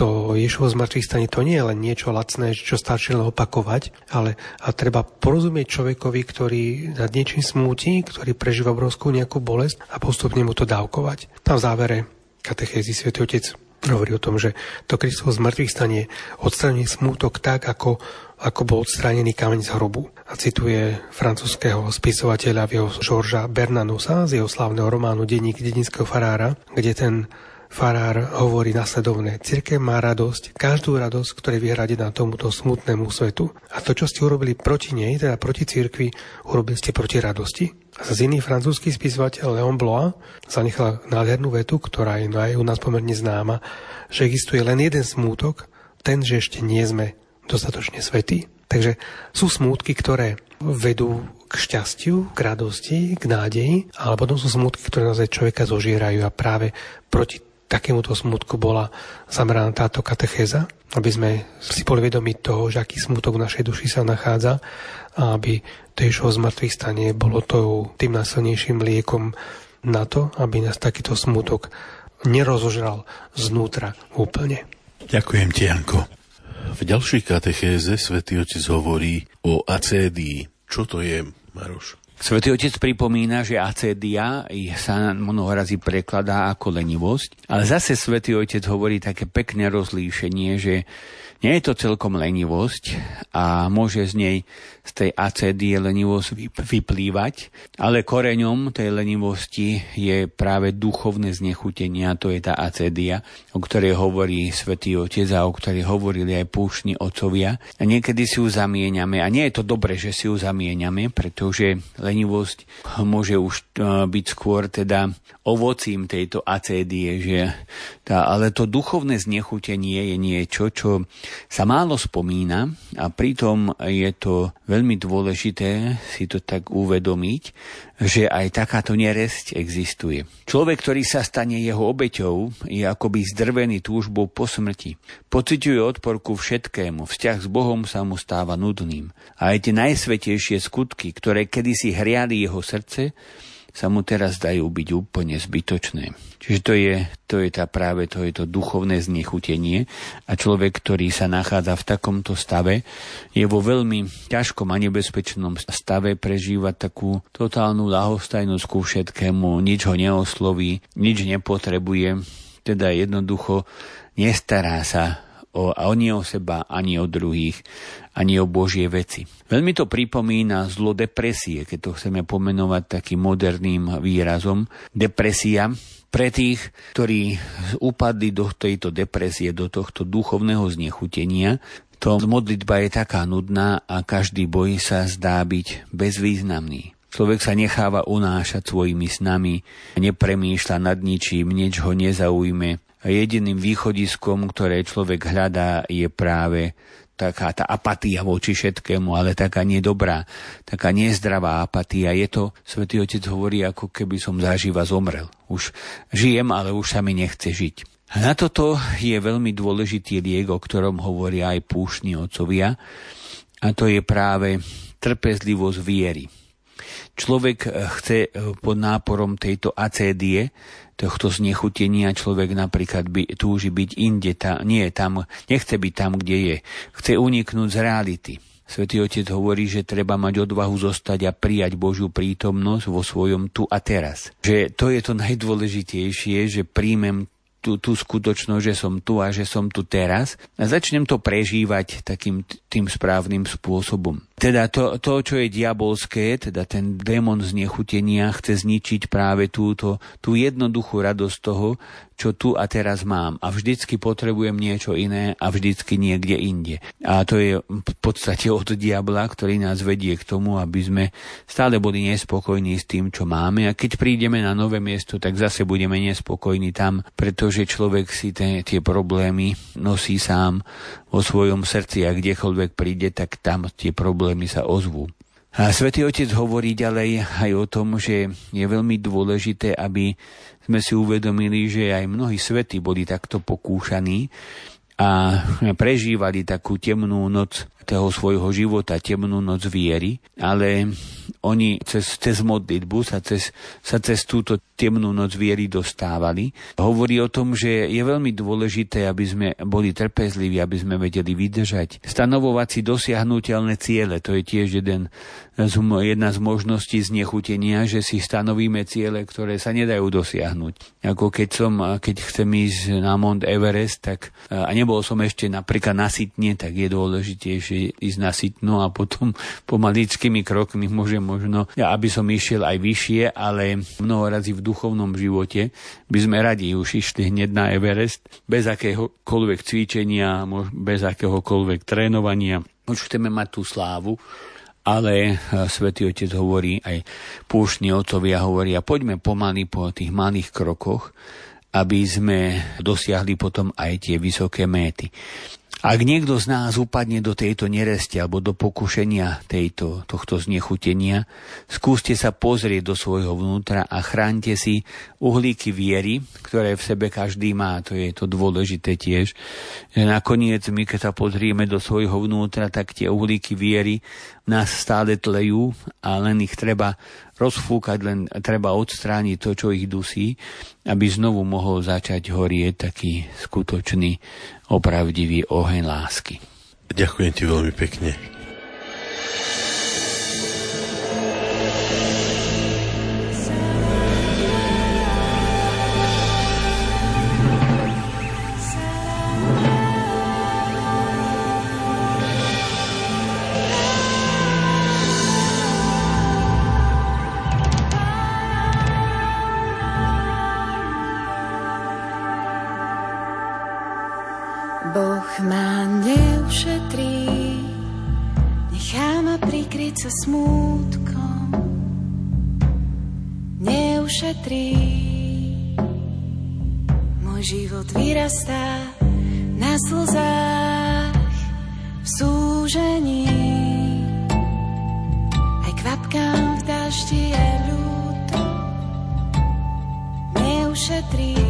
to Ješovo zmrtvých stane to nie je len niečo lacné, čo stačí len opakovať, ale a treba porozumieť človekovi, ktorý nad niečím smúti, ktorý prežíva obrovskú nejakú bolesť a postupne mu to dávkovať. Na závere katechézy Sv. Otec hovorí o tom, že to Kristovo zmrtvých stane odstraní smútok tak, ako ako bol odstránený kameň z hrobu. A cituje francúzského spisovateľa Georgea Bernanusa z jeho slávneho románu Denník dedinského farára, kde ten farár hovorí nasledovné. Cirkev má radosť, každú radosť, ktorá je vyhradená tomuto smutnému svetu. A to, čo ste urobili proti nej, teda proti cirkvi, urobili ste proti radosti. A iný francúzsky spisovateľ Leon Blois zanechal nádhernú vetu, ktorá je aj u nás pomerne známa, že existuje len jeden smútok, ten, že ešte nie sme dostatočne svetí. Takže sú smútky, ktoré vedú k šťastiu, k radosti, k nádeji, ale potom sú smutky, ktoré naozaj človeka zožierajú a práve proti takémuto smutku bola zameraná táto katechéza, aby sme si boli vedomi toho, že aký smutok v našej duši sa nachádza a aby to Ježovo zmrtvých stane bolo to tým najsilnejším liekom na to, aby nás takýto smutok nerozožral znútra úplne. Ďakujem ti, Janko. V ďalšej katechéze svätý Otec hovorí o acédii. Čo to je, Maroš? Svetý Otec pripomína, že acédia sa mnoho razy prekladá ako lenivosť, ale zase Svetý Otec hovorí také pekné rozlíšenie, že nie je to celkom lenivosť a môže z nej z tej acédie lenivosť vyplývať, ale koreňom tej lenivosti je práve duchovné znechutenie a to je tá acédia, o ktorej hovorí svätý Otec a o ktorej hovorili aj púšni otcovia. A niekedy si ju zamieňame a nie je to dobre, že si ju zamieňame, pretože lenivosť môže už e, byť skôr teda ovocím tejto acédie, že Tá, ale to duchovné znechutenie je niečo, čo sa málo spomína a pritom je to veľmi dôležité si to tak uvedomiť, že aj takáto neresť existuje. Človek, ktorý sa stane jeho obeťou, je akoby zdrvený túžbou po smrti. Pociťuje odpor ku všetkému, vzťah s Bohom sa mu stáva nudným. A aj tie najsvetejšie skutky, ktoré kedysi hriali jeho srdce, sa mu teraz dajú byť úplne zbytočné. Čiže to je, to je tá práve to je to duchovné znechutenie. A človek, ktorý sa nachádza v takomto stave, je vo veľmi ťažkom a nebezpečnom stave prežívať takú totálnu lahostajnosť ku všetkému, nič ho neosloví, nič nepotrebuje, teda jednoducho nestará sa o, ani o seba, ani o druhých, ani o Božie veci. Veľmi to pripomína zlo depresie, keď to chceme pomenovať takým moderným výrazom. Depresia pre tých, ktorí upadli do tejto depresie, do tohto duchovného znechutenia, to modlitba je taká nudná a každý boj sa zdá byť bezvýznamný. Človek sa necháva unášať svojimi snami, nepremýšľa nad ničím, nič ho nezaujme, jediným východiskom, ktoré človek hľadá, je práve taká tá apatia voči všetkému, ale taká nedobrá, taká nezdravá apatia. Je to, svätý Otec hovorí, ako keby som zaživa zomrel. Už žijem, ale už sa mi nechce žiť. A na toto je veľmi dôležitý liek, o ktorom hovoria aj púšni otcovia, a to je práve trpezlivosť viery. Človek chce pod náporom tejto acédie tohto znechutenia človek napríklad by, túži byť inde, tá, nie tam, nechce byť tam, kde je. Chce uniknúť z reality. Svetý Otec hovorí, že treba mať odvahu zostať a prijať Božiu prítomnosť vo svojom tu a teraz. Že to je to najdôležitejšie, že príjmem tú, tú skutočnosť, že som tu a že som tu teraz a začnem to prežívať takým tým správnym spôsobom. Teda to, to, čo je diabolské, teda ten démon znechutenia chce zničiť práve túto, tú jednoduchú radosť toho, čo tu a teraz mám. A vždycky potrebujem niečo iné a vždycky niekde inde. A to je v podstate od diabla, ktorý nás vedie k tomu, aby sme stále boli nespokojní s tým, čo máme. A keď prídeme na nové miesto, tak zase budeme nespokojní tam, pretože človek si tie, tie problémy nosí sám vo svojom srdci a kdekoľvek príde, tak tam tie problémy sa ozvú. A Svetý Otec hovorí ďalej aj o tom, že je veľmi dôležité, aby sme si uvedomili, že aj mnohí svety boli takto pokúšaní a prežívali takú temnú noc toho svojho života, temnú noc viery, ale oni cez, cez modlitbu sa cez, sa cez túto temnú noc viery dostávali. Hovorí o tom, že je veľmi dôležité, aby sme boli trpezliví, aby sme vedeli vydržať. Stanovovať si dosiahnutelné ciele, to je tiež jeden jedna z možností znechutenia, že si stanovíme ciele, ktoré sa nedajú dosiahnuť. Ako keď som, keď chcem ísť na Mount Everest, tak a nebol som ešte napríklad nasytne, tak je dôležitejšie ísť na sitno a potom pomaličkými krokmi môžem možno, ja, aby som išiel aj vyššie, ale mnoho razy v duchovnom živote by sme radi už išli hneď na Everest bez akéhokoľvek cvičenia, bez akéhokoľvek trénovania. Už chceme mať tú slávu, ale eh, svätý Otec hovorí, aj púštni otcovia hovoria, poďme pomaly po tých malých krokoch, aby sme dosiahli potom aj tie vysoké méty. Ak niekto z nás upadne do tejto nereste alebo do pokušenia tejto, tohto znechutenia, skúste sa pozrieť do svojho vnútra a chránte si uhlíky viery, ktoré v sebe každý má. To je to dôležité tiež. Že nakoniec my, keď sa pozrieme do svojho vnútra, tak tie uhlíky viery nás stále tlejú a len ich treba rozfúkať, len treba odstrániť to, čo ich dusí, aby znovu mohol začať horieť taký skutočný, opravdivý oheň lásky. Ďakujem ti veľmi pekne. sa smútkom neušetrí. Môj život vyrastá na slzách v súžení. Aj kvapkám v daždi je ľúto neušetrí.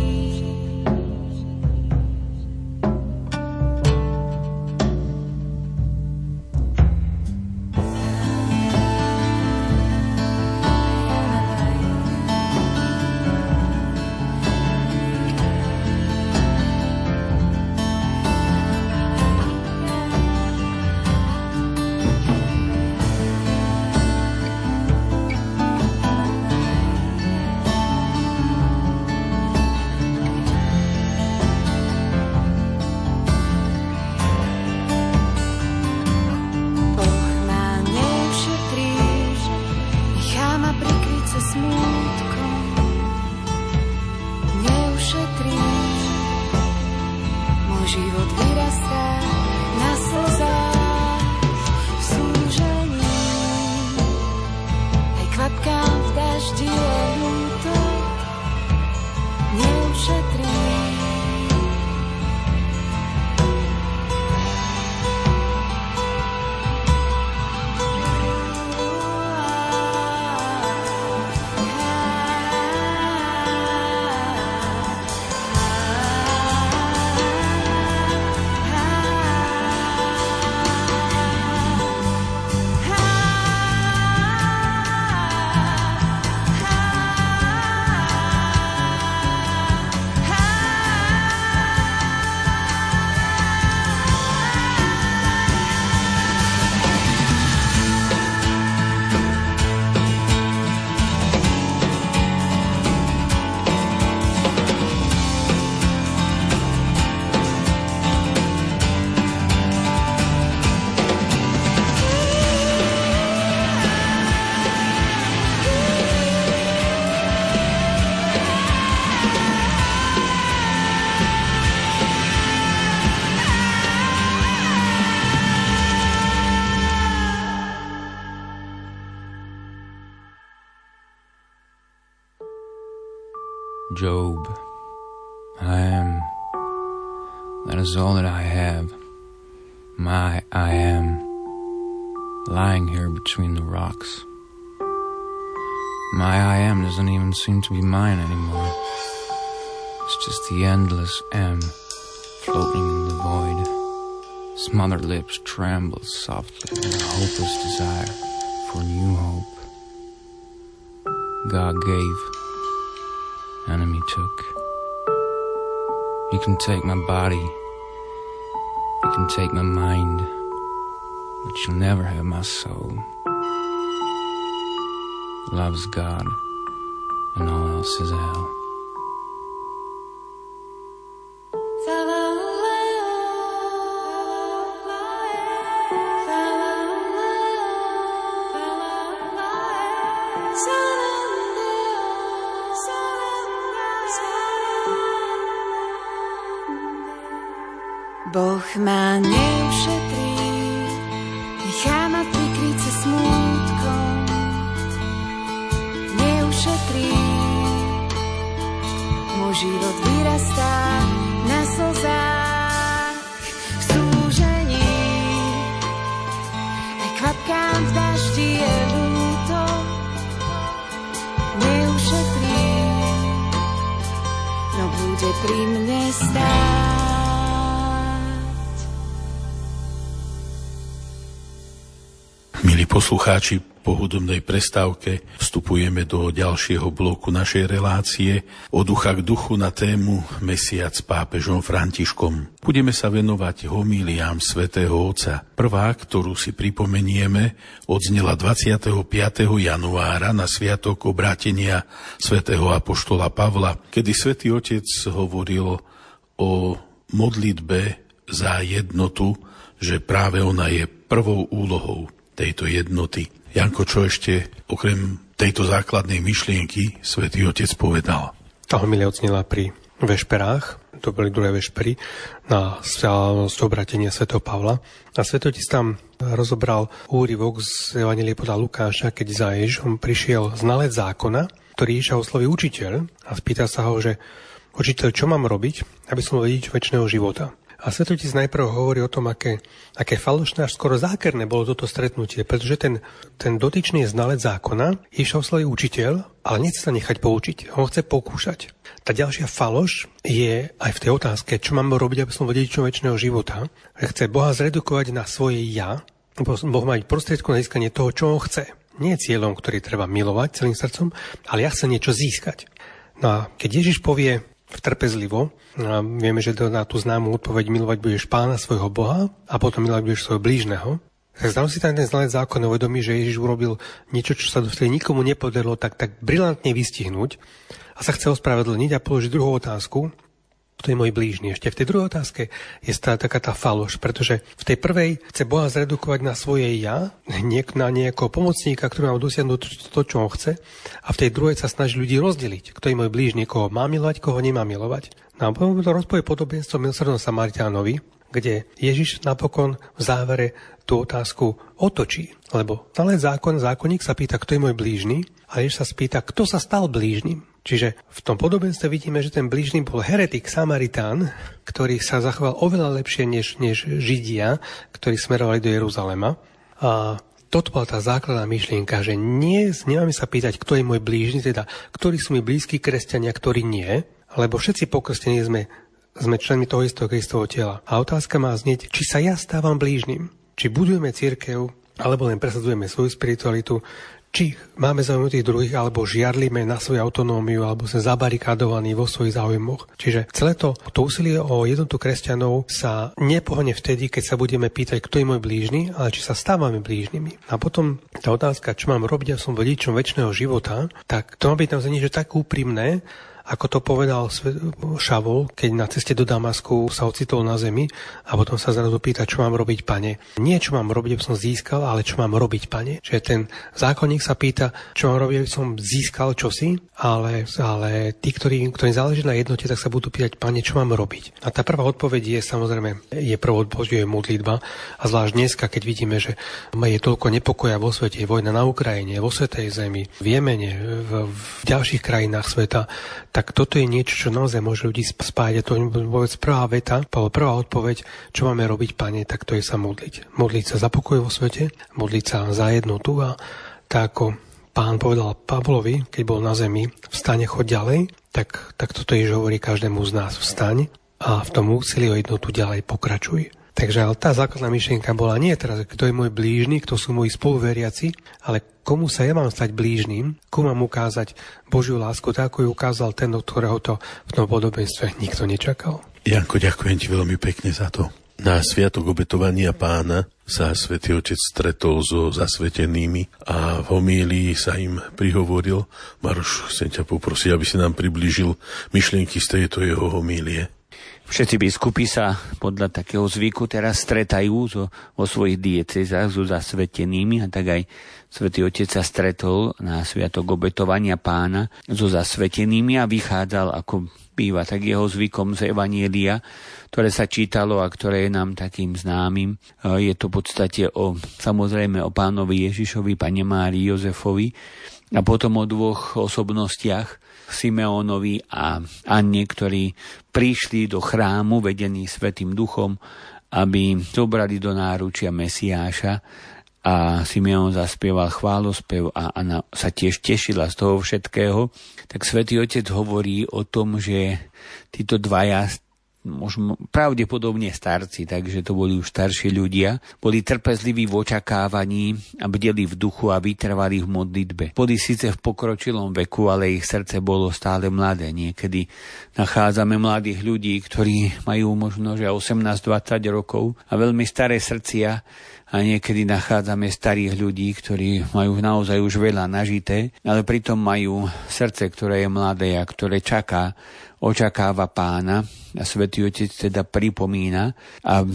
To be mine anymore. It's just the endless M floating in the void. Smothered lips tremble softly in a hopeless desire for new hope. God gave enemy took. You can take my body, you can take my mind, but you'll never have my soul. Love's God, and all else is hell. Prestávke vstupujeme do ďalšieho bloku našej relácie o ducha k duchu na tému Mesiac s pápežom Františkom. Budeme sa venovať homíliám svätého Otca. Prvá, ktorú si pripomenieme, odznela 25. januára na sviatok obrátenia svätého Apoštola Pavla, kedy svätý Otec hovoril o modlitbe za jednotu, že práve ona je prvou úlohou tejto jednoty. Janko, čo ešte okrem tejto základnej myšlienky svätý Otec povedal? Tá homilia odznela pri vešperách, to boli druhé vešpery, na slávnosť obratenia Sv. Pavla. A Svetotec tam rozobral úryvok z Evangelie podľa Lukáša, keď za Ježišom prišiel znalec zákona, ktorý Ježiša osloví učiteľ a spýta sa ho, že Učiteľ, čo mám robiť, aby som dedič väčšného života? A Svetotic najprv hovorí o tom, aké, aké falošné až skoro zákerné bolo toto stretnutie, pretože ten, ten dotyčný znalec zákona, svoj učiteľ, ale nechce sa nechať poučiť, on chce pokúšať. Tá ďalšia faloš je aj v tej otázke, čo mám robiť, aby som dedičom väčšného života. Chce Boha zredukovať na svoje ja, Boh má byť prostriedkom na získanie toho, čo on chce. Nie cieľom, ktorý treba milovať celým srdcom, ale ja chcem niečo získať. No a keď Ježiš povie, trpezlivo. Vieme, že na tú známu odpoveď milovať budeš pána svojho Boha a potom milovať budeš svojho blížneho. Tak znám si tam ten znalec zákon uvedomí, že Ježiš urobil niečo, čo sa dovtedy nikomu nepodarilo tak, tak brilantne vystihnúť a sa chce ospravedlniť a položiť druhú otázku, to je môj blížny. Ešte v tej druhej otázke je tá, taká tá faloš, pretože v tej prvej chce Boha zredukovať na svoje ja, niek- na nejakého pomocníka, ktorý má dosiahnuť to, čo on chce, a v tej druhej sa snaží ľudí rozdeliť, kto je môj blížny, koho má milovať, koho nemá milovať. No a potom to rozpoje podobenstvo milosrdnom Samaritánovi, kde Ježiš napokon v závere tú otázku otočí. Lebo ale zákon, zákonník sa pýta, kto je môj blížny, a Ježiš sa spýta, kto sa stal blížnym. Čiže v tom podobenstve vidíme, že ten blížny bol heretik Samaritán, ktorý sa zachoval oveľa lepšie než, než Židia, ktorí smerovali do Jeruzalema. A toto bola tá základná myšlienka, že nie, nemáme sa pýtať, kto je môj blížny, teda ktorí sú mi blízki kresťania, ktorí nie, lebo všetci pokrstení sme, sme členmi toho istého Kristovho tela. A otázka má znieť, či sa ja stávam blížnym, či budujeme církev, alebo len presadzujeme svoju spiritualitu, či máme záujem tých druhých, alebo žiarlíme na svoju autonómiu, alebo sme zabarikádovaní vo svojich záujmoch. Čiže celé to, to úsilie o jednotu kresťanov sa nepohne vtedy, keď sa budeme pýtať, kto je môj blížny, ale či sa stávame blížnymi. A potom tá otázka, čo mám robiť, ja som vodičom väčšného života, tak to má byť naozaj niečo tak úprimné, ako to povedal Šavol, keď na ceste do Damasku sa ocitol na zemi a potom sa zrazu pýta, čo mám robiť, pane. Nie, čo mám robiť, aby som získal, ale čo mám robiť, pane. Čiže ten zákonník sa pýta, čo mám robiť, aby som získal čosi, ale, ale tí, ktorí, ktorí záleží na jednote, tak sa budú pýtať, pane, čo mám robiť. A tá prvá odpoveď je samozrejme, je odpoveď je modlitba. A zvlášť dneska, keď vidíme, že je toľko nepokoja vo svete, vojna na Ukrajine, vo Svetej Zemi, v Jemene, v, v ďalších krajinách sveta, tak toto je niečo, čo naozaj môže ľudí spájať. A to vôbec prvá veta, prvá odpoveď, čo máme robiť, pane, tak to je sa modliť. Modliť sa za pokoj vo svete, modliť sa za jednotu a tak ako pán povedal Pavlovi, keď bol na zemi, vstane, choď ďalej, tak, tak toto je, že hovorí každému z nás, vstaň a v tom úsilí o jednotu ďalej pokračuj. Takže ale tá základná myšlienka bola nie teraz, kto je môj blížny, kto sú moji spoluveriaci, ale komu sa ja mám stať blížnym, komu mám ukázať Božiu lásku, tak ako ju ukázal ten, od ktorého to v tom podobenstve nikto nečakal. Janko, ďakujem ti veľmi pekne za to. Na sviatok obetovania pána sa svätý Otec stretol so zasvetenými a v homílii sa im prihovoril. Maroš, chcem ťa poprosiť, aby si nám priblížil myšlienky z tejto jeho homílie. Všetci biskupy sa podľa takého zvyku teraz stretajú so, vo svojich diecezách so zasvetenými a tak aj svätý Otec sa stretol na sviatok obetovania pána so zasvetenými a vychádzal, ako býva tak jeho zvykom z Evanielia, ktoré sa čítalo a ktoré je nám takým známym. Je to v podstate o, samozrejme o pánovi Ježišovi, pane Márii Jozefovi a potom o dvoch osobnostiach, Simeónovi a Anne, ktorí prišli do chrámu vedení Svetým duchom, aby zobrali do náručia Mesiáša a Simeon zaspieval chválospev a Anna sa tiež tešila z toho všetkého, tak svätý Otec hovorí o tom, že títo dvaja možno pravdepodobne starci, takže to boli už starší ľudia, boli trpezliví v očakávaní a bdeli v duchu a vytrvali v modlitbe. Boli síce v pokročilom veku, ale ich srdce bolo stále mladé. Niekedy nachádzame mladých ľudí, ktorí majú možno že 18-20 rokov a veľmi staré srdcia a niekedy nachádzame starých ľudí, ktorí majú naozaj už veľa nažité, ale pritom majú srdce, ktoré je mladé a ktoré čaká očakáva pána. A Svetý Otec teda pripomína. A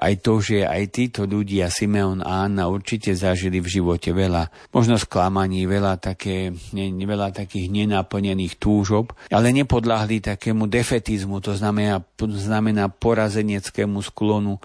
aj to, že aj títo ľudia, Simeon a Anna určite zažili v živote veľa, možno sklamaní, veľa, také, ne, veľa takých nenaplnených túžob, ale nepodľahli takému defetizmu, to znamená, znamená porazeneckému sklonu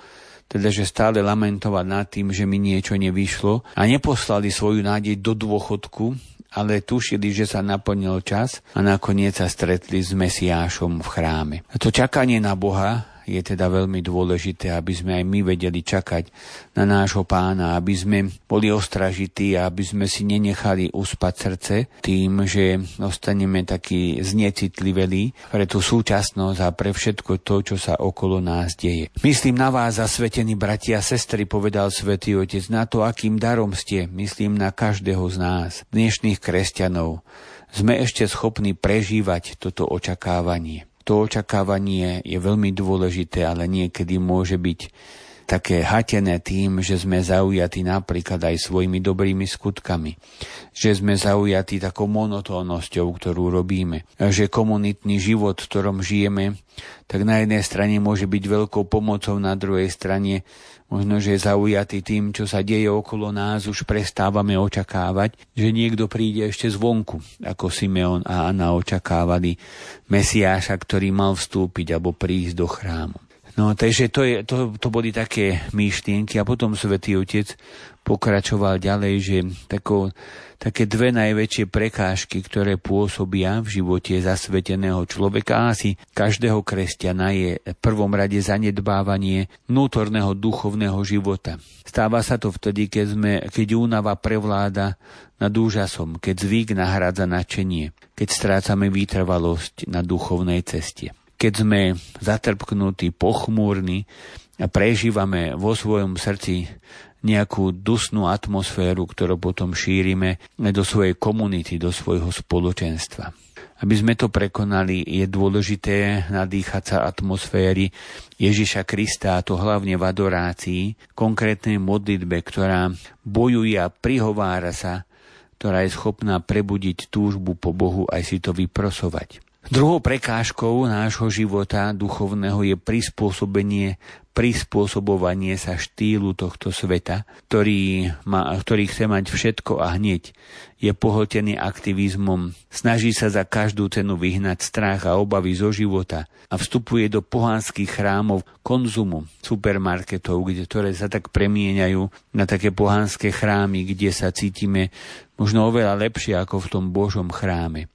teda že stále lamentovať nad tým, že mi niečo nevyšlo a neposlali svoju nádej do dôchodku, ale tušili, že sa naplnil čas a nakoniec sa stretli s Mesiášom v chráme. A to čakanie na Boha je teda veľmi dôležité, aby sme aj my vedeli čakať na nášho pána, aby sme boli ostražití a aby sme si nenechali uspať srdce tým, že ostaneme takí znecitliveli pre tú súčasnosť a pre všetko to, čo sa okolo nás deje. Myslím na vás, zasvetení bratia a sestry, povedal svätý Otec, na to, akým darom ste, myslím na každého z nás, dnešných kresťanov, sme ešte schopní prežívať toto očakávanie. To očakávanie je veľmi dôležité, ale niekedy môže byť také hatené tým, že sme zaujatí napríklad aj svojimi dobrými skutkami, že sme zaujatí takou monotónnosťou, ktorú robíme, že komunitný život, v ktorom žijeme, tak na jednej strane môže byť veľkou pomocou, na druhej strane Možno, že zaujatý tým, čo sa deje okolo nás, už prestávame očakávať, že niekto príde ešte zvonku, ako Simeon a Anna očakávali Mesiáša, ktorý mal vstúpiť alebo prísť do chrámu. No, takže to, je, to, to boli také myšlienky a potom Svetý Otec pokračoval ďalej, že tako, také dve najväčšie prekážky, ktoré pôsobia v živote zasveteného človeka, asi každého kresťana je v prvom rade zanedbávanie vnútorného duchovného života. Stáva sa to vtedy, keď, sme, keď únava prevláda nad úžasom, keď zvyk nahradza načenie, keď strácame vytrvalosť na duchovnej ceste keď sme zatrpknutí, pochmúrni a prežívame vo svojom srdci nejakú dusnú atmosféru, ktorú potom šírime do svojej komunity, do svojho spoločenstva. Aby sme to prekonali, je dôležité nadýchať sa atmosféry Ježiša Krista, a to hlavne v adorácii, konkrétnej modlitbe, ktorá bojuje a prihovára sa, ktorá je schopná prebudiť túžbu po Bohu aj si to vyprosovať. Druhou prekážkou nášho života duchovného je prispôsobenie, prispôsobovanie sa štýlu tohto sveta, ktorý, má, ktorý chce mať všetko a hneď. Je pohltený aktivizmom, snaží sa za každú cenu vyhnať strach a obavy zo života a vstupuje do pohánskych chrámov konzumu, supermarketov, kde, ktoré sa tak premieňajú na také pohánske chrámy, kde sa cítime možno oveľa lepšie ako v tom Božom chráme.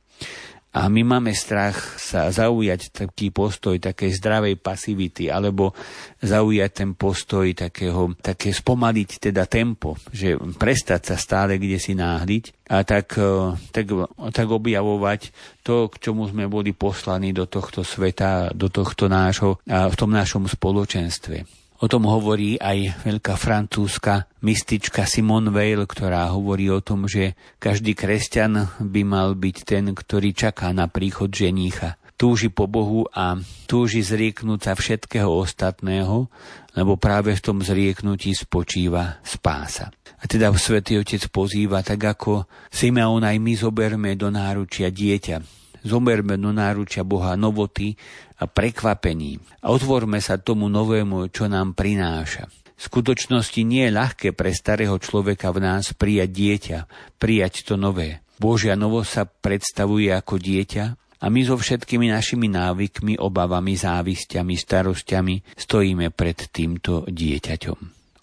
A my máme strach sa zaujať taký postoj takej zdravej pasivity, alebo zaujať ten postoj takého, také spomaliť teda tempo, že prestať sa stále kde si náhliť a tak, e, tak, tak objavovať to, k čomu sme boli poslaní do tohto sveta, do tohto nášho, v tom našom spoločenstve. O tom hovorí aj veľká francúzska mystička Simone Weil, ktorá hovorí o tom, že každý kresťan by mal byť ten, ktorý čaká na príchod ženícha. Túži po Bohu a túži zrieknúť sa všetkého ostatného, lebo práve v tom zrieknutí spočíva spása. A teda Svetý Otec pozýva, tak ako Simeon aj my zoberme do náručia dieťa, Zomerme do náručia Boha novoty a prekvapení a otvorme sa tomu novému, čo nám prináša. V skutočnosti nie je ľahké pre starého človeka v nás prijať dieťa, prijať to nové. Božia novo sa predstavuje ako dieťa a my so všetkými našimi návykmi, obavami, závistiami, starostiami stojíme pred týmto dieťaťom.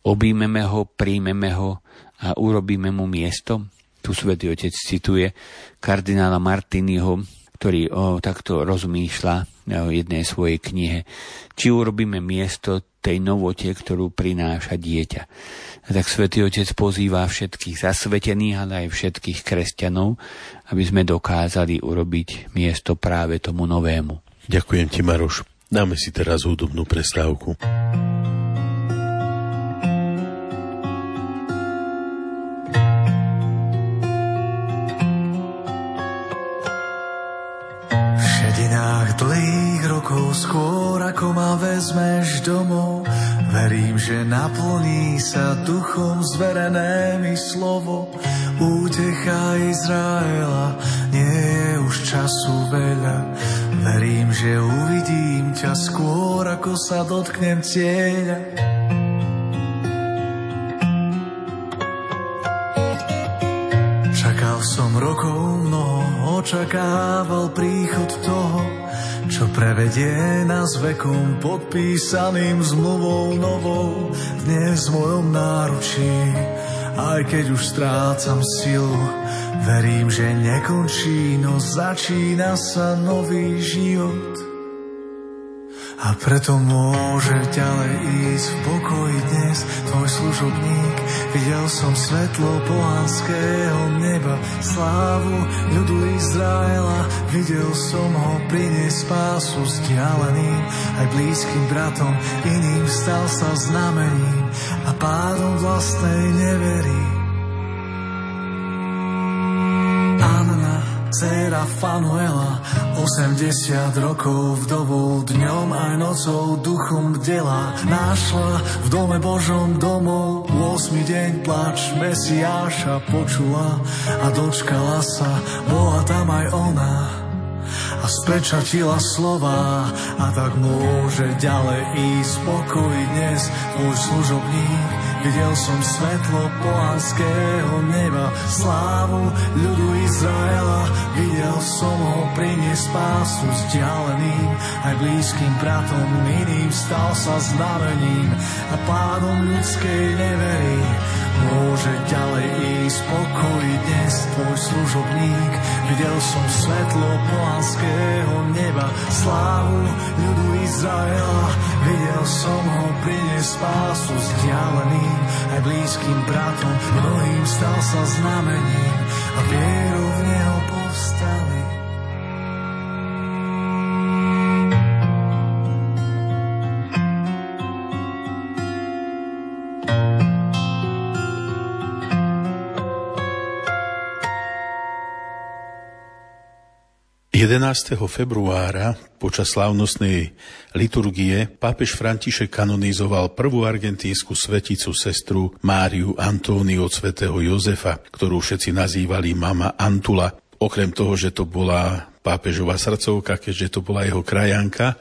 Obímeme ho, príjmeme ho a urobíme mu miesto. Tu svätý Otec cituje kardinála Martiniho, ktorý o, takto rozmýšľa o jednej svojej knihe. Či urobíme miesto tej novote, ktorú prináša dieťa. A tak svätý Otec pozýva všetkých zasvetených, ale aj všetkých kresťanov, aby sme dokázali urobiť miesto práve tomu novému. Ďakujem ti, Maroš. Dáme si teraz hudobnú prestávku. Dlhých rokov skôr ako ma vezmeš domov Verím, že naplní sa duchom zverené mi slovo Útecha Izraela nie je už času veľa. Verím, že uvidím ťa skôr ako sa dotknem cieľa. Som rokov mnoho, očakával príchod toho, čo prevedie nás vekom podpísaným zmluvou novou dnes v mojom náručí. Aj keď už strácam silu, Verím, že nekončí, no začína sa nový život. A preto môže ďalej ísť v pokoji dnes tvoj služobník. Videl som svetlo pohanského neba, slávu ľudu Izraela. Videl som ho priniesť spásu vzdialeným, aj blízkym bratom, iným stal sa znamením a pádom vlastnej neverí. Dcera Fanuela 80 rokov vdovou dňom aj nocou duchom bdela. Našla v dome Božom domov 8 deň plač Mesiáša počula. A dočkala sa, bola tam aj ona. A sprečatila slova a tak môže ďalej ísť spokoj dnes tvoj služobník Videl som svetlo pohanského neba, slávu ľudu Izraela. Videl som ho priniesť spásu vzdialeným, aj blízkym bratom iným stal sa znamením a pádom ľudskej nevery. Môže ďalej ísť pokoj dnes tvoj služobník. Videl som svetlo pohanského neba, slávu ľudu Izraela. Videl som ho priniesť spásu vzdialeným, aj blízkym bratom. Mnohým stal sa znamením a vieru februára počas slávnostnej liturgie pápež František kanonizoval prvú argentínsku sveticu sestru Máriu Antóniu od svätého Jozefa, ktorú všetci nazývali mama Antula. Okrem toho, že to bola pápežová srdcovka, keďže to bola jeho krajanka,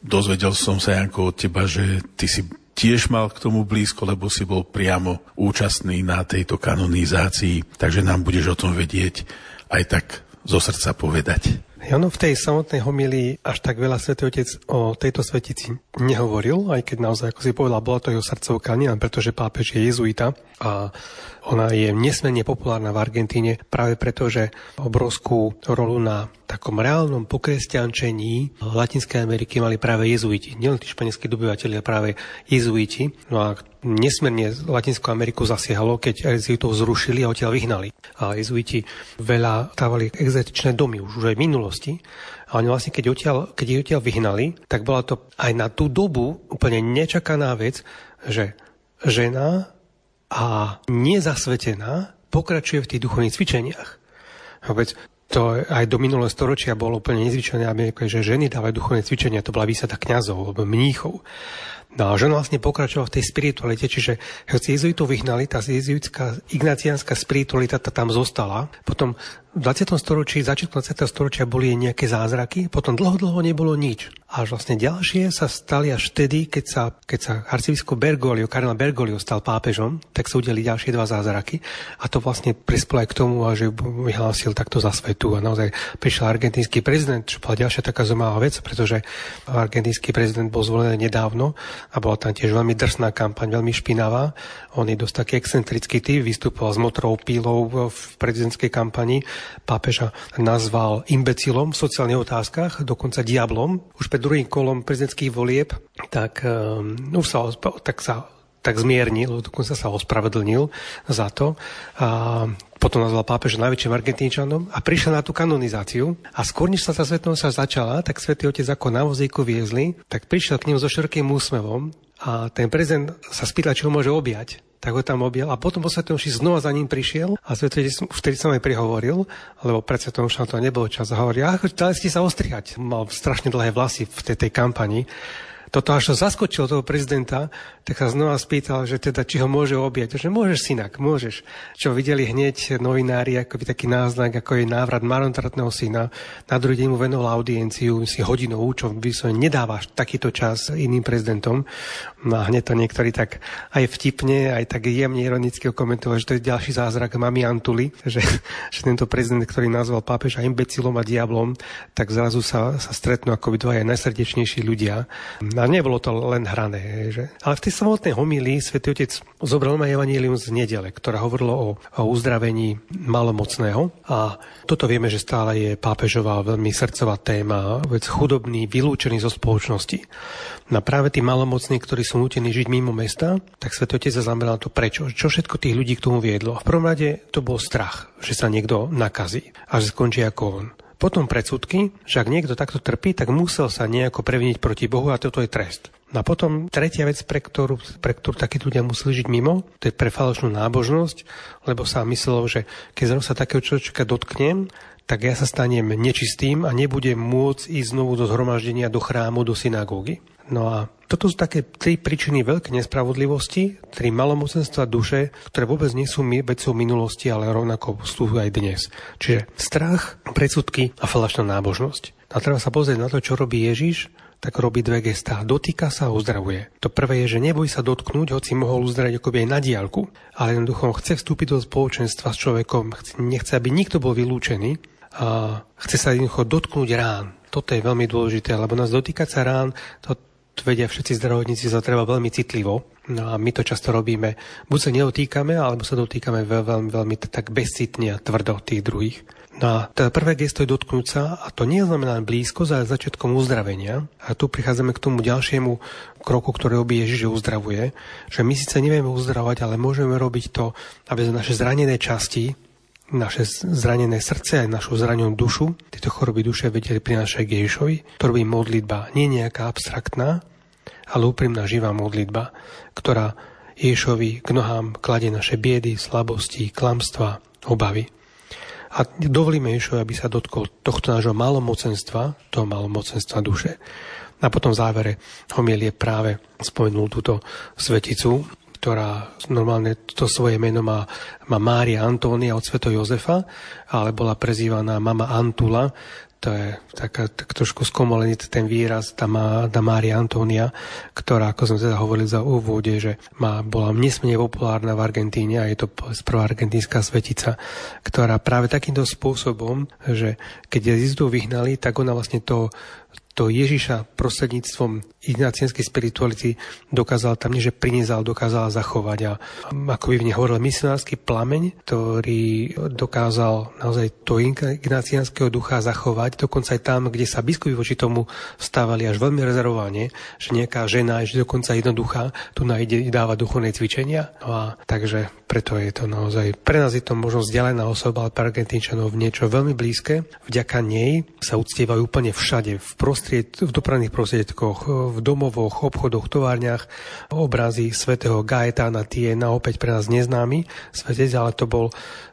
dozvedel som sa, Janko, od teba, že ty si tiež mal k tomu blízko, lebo si bol priamo účastný na tejto kanonizácii, takže nám budeš o tom vedieť aj tak zo srdca povedať. Jano v tej samotnej homilii až tak veľa Svetý Otec o tejto svetici nehovoril, aj keď naozaj, ako si povedal, bola to jeho srdcovka, nielen preto, že pápež je jezuita a ona je nesmierne populárna v Argentíne práve preto, že obrovskú rolu na takom reálnom pokresťančení Latinskej Ameriky mali práve jezuiti. Nielen tí španielskí dobyvateľi, ale práve jezuiti. No a nesmierne Latinskú Ameriku zasiahalo, keď jezuitov zrušili a odtiaľ vyhnali. A jezuiti veľa stávali exotičné domy už, už aj v minulosti. A oni vlastne, keď, odtiaľ, keď ich odtiaľ vyhnali, tak bola to aj na tú dobu úplne nečakaná vec, že žena a nezasvetená pokračuje v tých duchovných cvičeniach. Vôbec to aj do minulého storočia bolo úplne nezvyčajné, aby že ženy dávali duchovné cvičenia, to bola výsada kňazov alebo mníchov. No a žena vlastne pokračovala v tej spiritualite, čiže hoci jezuitov vyhnali, tá jezuitská ignaciánska spiritualita tam zostala. Potom v 20. storočí, začiatku 20. storočia boli nejaké zázraky, potom dlho, dlho nebolo nič. Až vlastne ďalšie sa stali až vtedy, keď sa, keď sa arcibiskup Bergoglio, kardinál Bergoglio stal pápežom, tak sa udeli ďalšie dva zázraky. A to vlastne prispelo aj k tomu, že vyhlásil takto za svetu. A naozaj prišiel argentínsky prezident, čo bola ďalšia taká zaujímavá vec, pretože argentínsky prezident bol zvolený nedávno a bola tam tiež veľmi drsná kampaň, veľmi špinavá. On je dosť taký excentrický typ, vystupoval s motrou pílou v prezidentskej kampani pápeža nazval imbecilom v sociálnych otázkach, dokonca diablom. Už pred druhým kolom prezidentských volieb, tak, um, už sa, tak sa tak zmiernil, dokonca sa ospravedlnil za to. A potom nazval pápeža najväčším Argentínčanom a prišiel na tú kanonizáciu. A skôr, než sa tá svetnosť začala, tak svätý otec ako na vozíku viezli, tak prišiel k ním so širokým úsmevom a ten prezident sa spýtal, či ho môže objať tak ho tam objal a potom po Svetom znova za ním prišiel a Svetý vtedy som aj prihovoril, lebo pred Svetom na to nebolo čas a hovorí, dali ste sa ostrihať. Mal strašne dlhé vlasy v tej, tej kampani toto až zaskočilo toho prezidenta, tak sa znova spýtal, že teda, či ho môže objať. Že môžeš, synak, môžeš. Čo videli hneď novinári, ako by taký náznak, ako je návrat marnotratného syna. Na druhý deň mu venoval audienciu, si hodinovú, čo vyslovene nedávaš takýto čas iným prezidentom. No a hneď to niektorí tak aj vtipne, aj tak jemne ironicky komentovali, že to je ďalší zázrak mami Antuli, že, že tento prezident, ktorý nazval pápeža imbecilom a diablom, tak zrazu sa, sa stretnú ako by dvaja najsrdečnejší ľudia. A A nebolo to len hrané. Že? Ale v tej samotnej homílii svätý Otec zobral ma Evangelium z nedele, ktorá hovorilo o, o uzdravení malomocného. A toto vieme, že stále je pápežová veľmi srdcová téma, vec chudobný, vylúčený zo spoločnosti. Na práve tí malomocní, ktorí sú nutení žiť mimo mesta, tak svätý Otec sa zameral to prečo. Čo všetko tých ľudí k tomu viedlo. V prvom rade to bol strach, že sa niekto nakazí a že skončí ako on. Potom predsudky, že ak niekto takto trpí, tak musel sa nejako previniť proti Bohu a toto je trest. No a potom tretia vec, pre ktorú, pre ktorú takí ľudia museli žiť mimo, to je pre falošnú nábožnosť, lebo sa myslelo, že keď sa takého človeka dotknem, tak ja sa stanem nečistým a nebudem môcť ísť znovu do zhromaždenia, do chrámu, do synagógy. No a toto sú také tri príčiny veľké nespravodlivosti, tri malomocenstva duše, ktoré vôbec nie sú vecou minulosti, ale rovnako sú aj dnes. Čiže strach, predsudky a falašná nábožnosť. A treba sa pozrieť na to, čo robí Ježiš, tak robí dve gestá. Dotýka sa a uzdravuje. To prvé je, že neboj sa dotknúť, hoci mohol uzdraviť akoby aj na diálku, ale jednoducho chce vstúpiť do spoločenstva s človekom, nechce, aby nikto bol vylúčený a chce sa jednoducho dotknúť rán. Toto je veľmi dôležité, lebo nás dotýkať sa rán, to vedia všetci zdravotníci, sa treba veľmi citlivo. No a my to často robíme. Buď sa neotýkame, alebo sa dotýkame veľmi, veľmi, veľmi tak bezcitne a tvrdo tých druhých. No a teda prvé gesto je dotknúť sa a to nie znamená blízko, ale začiatkom uzdravenia. A tu prichádzame k tomu ďalšiemu kroku, ktorý robí Ježiš, že uzdravuje. Že my síce nevieme uzdravovať, ale môžeme robiť to, aby naše zranené časti, naše zranené srdce aj našu zranenú dušu, tieto choroby duše vedeli prinášať k Ježišovi. To robí modlitba, nie nejaká abstraktná, ale úprimná živá modlitba, ktorá Ježišovi k nohám kladie naše biedy, slabosti, klamstva, obavy. A dovolíme Ježišovi, aby sa dotkol tohto nášho malomocenstva, toho malomocenstva duše. A potom v závere homielie práve spomenul túto sveticu, ktorá normálne to svoje meno má, má Mária Antónia od Sveto Jozefa, ale bola prezývaná mama Antula, to je taká, tak trošku skomolený ten výraz, tá, má, tá Mária Antónia, ktorá, ako som teda hovoril za úvode, že má, bola nesmierne populárna v Argentíne a je to prvá argentínska svetica, ktorá práve takýmto spôsobom, že keď Jezidu vyhnali, tak ona vlastne to to Ježiša prostredníctvom ignacianskej spirituality dokázal tam nie, že priniesal, dokázal zachovať. A ako by v nej hovoril misionársky plameň, ktorý dokázal naozaj to ignacianského ducha zachovať, dokonca aj tam, kde sa biskupy voči tomu stávali až veľmi rezervovane, že nejaká žena, že dokonca jednoduchá, tu nájde dáva duchovné cvičenia. No a takže preto je to naozaj, pre nás je to možno vzdialená osoba, ale pre Argentínčanov niečo veľmi blízke. Vďaka nej sa uctievajú úplne všade, v prost prostried, v dopravných prostriedkoch, domovoch, obchodoch, továrniach obrazy svätého Gaetána Tiena, opäť pre nás neznámy svetec, ale to bol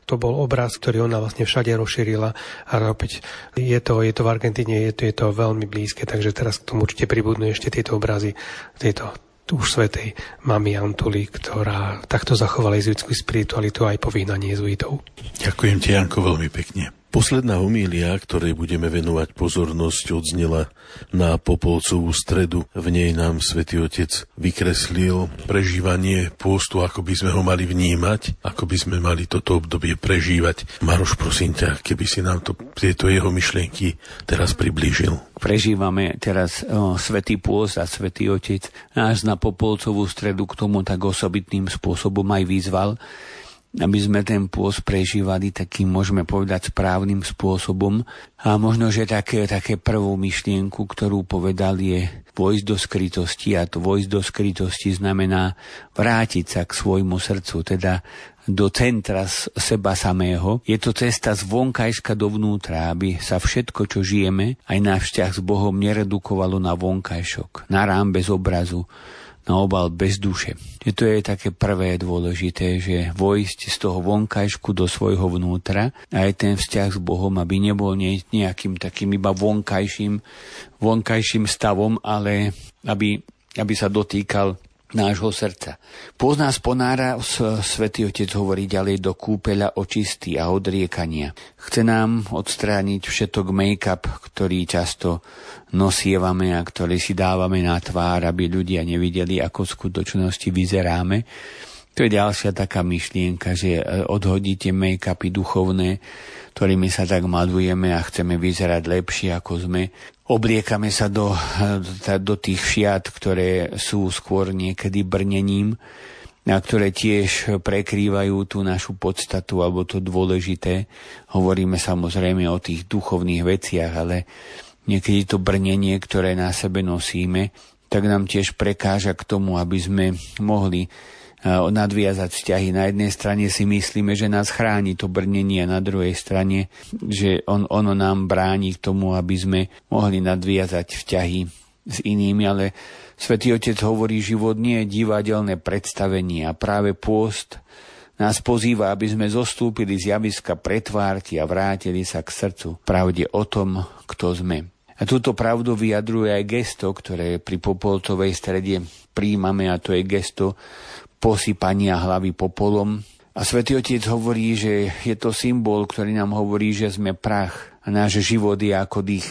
to bol obraz, ktorý ona vlastne všade rozšírila a opäť je to, je to v Argentíne, je to, je to veľmi blízke, takže teraz k tomu určite pribudnú ešte tieto obrazy tieto už svetej mami Antuli, ktorá takto zachovala jezuitskú spiritualitu aj po vyhnaní jezuitov. Ďakujem ti, Janko, veľmi pekne. Posledná homília, ktorej budeme venovať pozornosť, odznela na Popolcovú stredu. V nej nám svätý Otec vykreslil prežívanie pôstu, ako by sme ho mali vnímať, ako by sme mali toto obdobie prežívať. Maroš, prosím ťa, keby si nám to, tieto jeho myšlienky teraz priblížil. Prežívame teraz o, Svetý pôst a Svetý Otec nás na Popolcovú stredu k tomu tak osobitným spôsobom aj vyzval aby sme ten pôst prežívali takým, môžeme povedať, správnym spôsobom. A možno, že také, také prvú myšlienku, ktorú povedal, je vojsť do skrytosti. A to vojsť do skrytosti znamená vrátiť sa k svojmu srdcu, teda do centra seba samého. Je to cesta z vonkajška dovnútra, aby sa všetko, čo žijeme, aj náš vzťah s Bohom neredukovalo na vonkajšok, na rám bez obrazu, na obal bez duše. Že to je také prvé dôležité, že vojsť z toho vonkajšku do svojho vnútra aj ten vzťah s Bohom, aby nebol nejakým takým iba vonkajším, vonkajším stavom, ale aby, aby sa dotýkal nášho srdca. Pozná sponára svätý Otec hovorí ďalej do kúpeľa očistý a odriekania. Chce nám odstrániť všetok make-up, ktorý často nosievame a ktorý si dávame na tvár, aby ľudia nevideli, ako v skutočnosti vyzeráme. To je ďalšia taká myšlienka, že odhodíte make-upy duchovné, ktorými sa tak malujeme a chceme vyzerať lepšie, ako sme obliekame sa do, do tých šiat, ktoré sú skôr niekedy brnením a ktoré tiež prekrývajú tú našu podstatu alebo to dôležité. Hovoríme samozrejme o tých duchovných veciach, ale niekedy to brnenie, ktoré na sebe nosíme, tak nám tiež prekáža k tomu, aby sme mohli nadviazať vzťahy. Na jednej strane si myslíme, že nás chráni to brnenie a na druhej strane, že on, ono nám bráni k tomu, aby sme mohli nadviazať vzťahy s inými, ale Svetý Otec hovorí, život nie je divadelné predstavenie a práve pôst nás pozýva, aby sme zostúpili z javiska pretvárky a vrátili sa k srdcu, pravde o tom, kto sme. A túto pravdu vyjadruje aj gesto, ktoré pri Popolcovej strede príjmame a to je gesto posypania hlavy popolom. A svätý Otec hovorí, že je to symbol, ktorý nám hovorí, že sme prach a náš život je ako dých.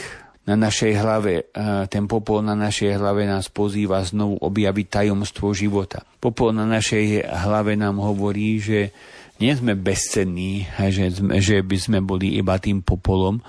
Na našej hlave, ten popol na našej hlave nás pozýva znovu objaviť tajomstvo života. Popol na našej hlave nám hovorí, že nie sme bezcenní, že, že by sme boli iba tým popolom,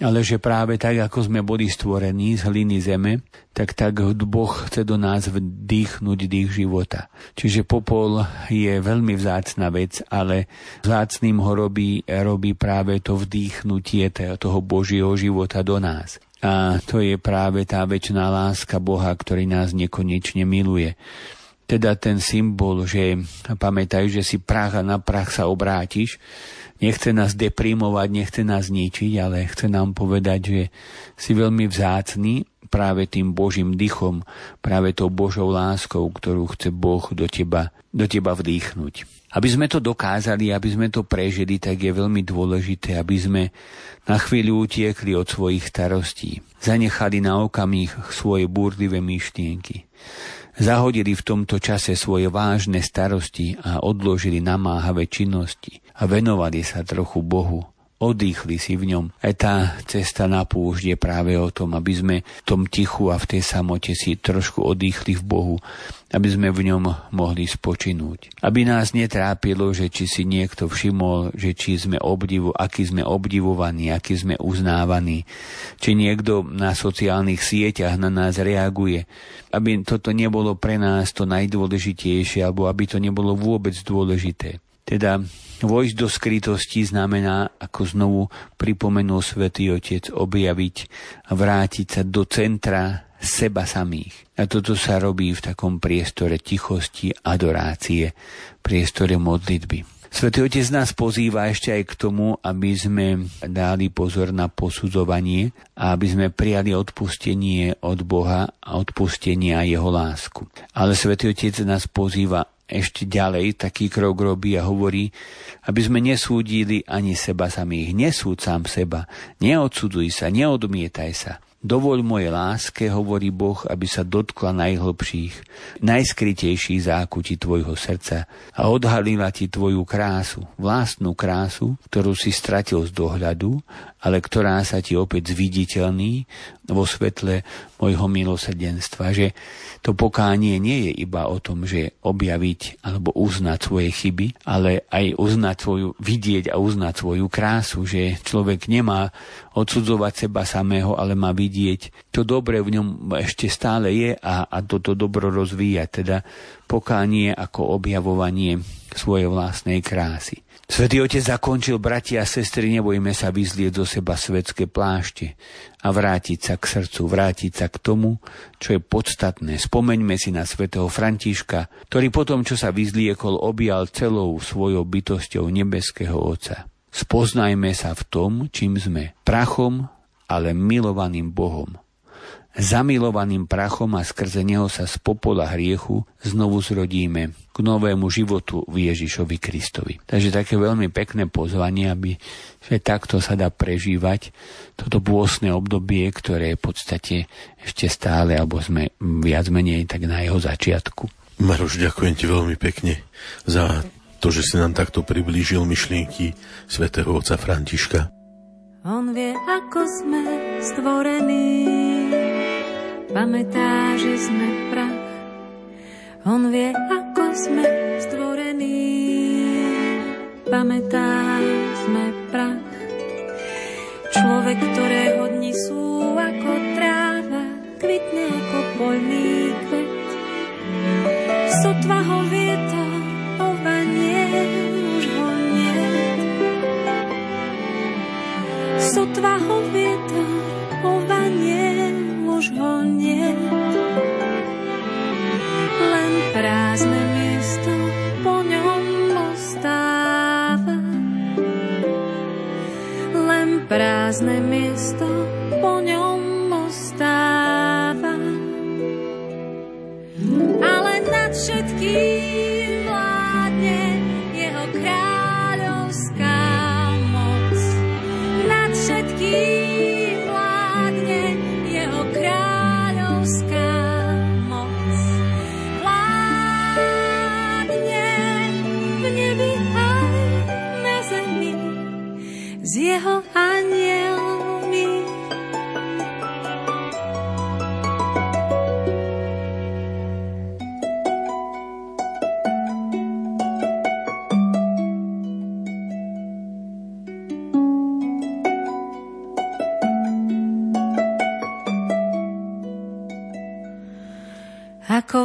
ale že práve tak, ako sme boli stvorení z hliny zeme, tak tak Boh chce do nás vdýchnuť dých života. Čiže popol je veľmi vzácna vec, ale vzácným ho robí, robí práve to vdýchnutie toho Božieho života do nás. A to je práve tá väčšiná láska Boha, ktorý nás nekonečne miluje teda ten symbol, že pamätaj, že si prach a na prach sa obrátiš, nechce nás deprimovať, nechce nás ničiť, ale chce nám povedať, že si veľmi vzácný práve tým Božím dychom, práve tou Božou láskou, ktorú chce Boh do teba, do teba vdýchnuť. Aby sme to dokázali, aby sme to prežili, tak je veľmi dôležité, aby sme na chvíľu utiekli od svojich starostí, zanechali na okamih svoje búrlivé myšlienky. Zahodili v tomto čase svoje vážne starosti a odložili namáhavé činnosti a venovali sa trochu Bohu. Odýchli si v ňom. Aj tá cesta na púšť je práve o tom, aby sme v tom tichu a v tej samote si trošku odýchli v Bohu, aby sme v ňom mohli spočinúť. Aby nás netrápilo, že či si niekto všimol, že či sme obdivu, aký sme obdivovaní, aký sme uznávaní, či niekto na sociálnych sieťach na nás reaguje, aby toto nebolo pre nás to najdôležitejšie, alebo aby to nebolo vôbec dôležité. Teda vojsť do skrytosti znamená, ako znovu pripomenul svätý Otec, objaviť a vrátiť sa do centra seba samých. A toto sa robí v takom priestore tichosti, adorácie, priestore modlitby. Svetý Otec nás pozýva ešte aj k tomu, aby sme dali pozor na posudzovanie a aby sme prijali odpustenie od Boha a odpustenie a jeho lásku. Ale Svetý Otec nás pozýva ešte ďalej taký krok robí a hovorí, aby sme nesúdili ani seba samých. Nesúd sám seba, neodsudzuj sa, neodmietaj sa. Dovoľ moje láske, hovorí Boh, aby sa dotkla najhlbších, najskrytejších zákutí tvojho srdca a odhalila ti tvoju krásu, vlastnú krásu, ktorú si stratil z dohľadu, ale ktorá sa ti opäť zviditeľní vo svetle mojho milosrdenstva, že to pokánie nie je iba o tom, že objaviť alebo uznať svoje chyby, ale aj uznať svoju, vidieť a uznať svoju krásu, že človek nemá odsudzovať seba samého, ale má vidieť to dobre v ňom ešte stále je a, a toto dobro rozvíjať, teda pokánie ako objavovanie svojej vlastnej krásy. Svetý Otec zakončil, bratia a sestry, nebojme sa vyzlieť zo seba svetské plášte a vrátiť sa k srdcu, vrátiť sa k tomu, čo je podstatné. Spomeňme si na svätého Františka, ktorý potom, čo sa vyzliekol, objal celou svojou bytosťou nebeského Otca. Spoznajme sa v tom, čím sme. Prachom, ale milovaným Bohom zamilovaným prachom a skrze neho sa z popola hriechu znovu zrodíme k novému životu v Ježišovi Kristovi. Takže také veľmi pekné pozvanie, aby že takto sa dá prežívať toto bôsne obdobie, ktoré je v podstate ešte stále, alebo sme viac menej tak na jeho začiatku. Maroš, ďakujem ti veľmi pekne za to, že si nám takto priblížil myšlienky svätého otca Františka. On vie, ako sme stvorení pamätá, že sme prach. On vie, ako sme stvorení, pamätá, sme prach. Človek, ktorého dni sú ako tráva, kvitne ako poľný kvet. Sotva ho vietor ovanie, už ho nie. Sotva ho vietor už ho nie. Len prázdne miesto po ňom ostáva. Len prázdne miesto po ňom ostáva. Ale nad všetkým vládne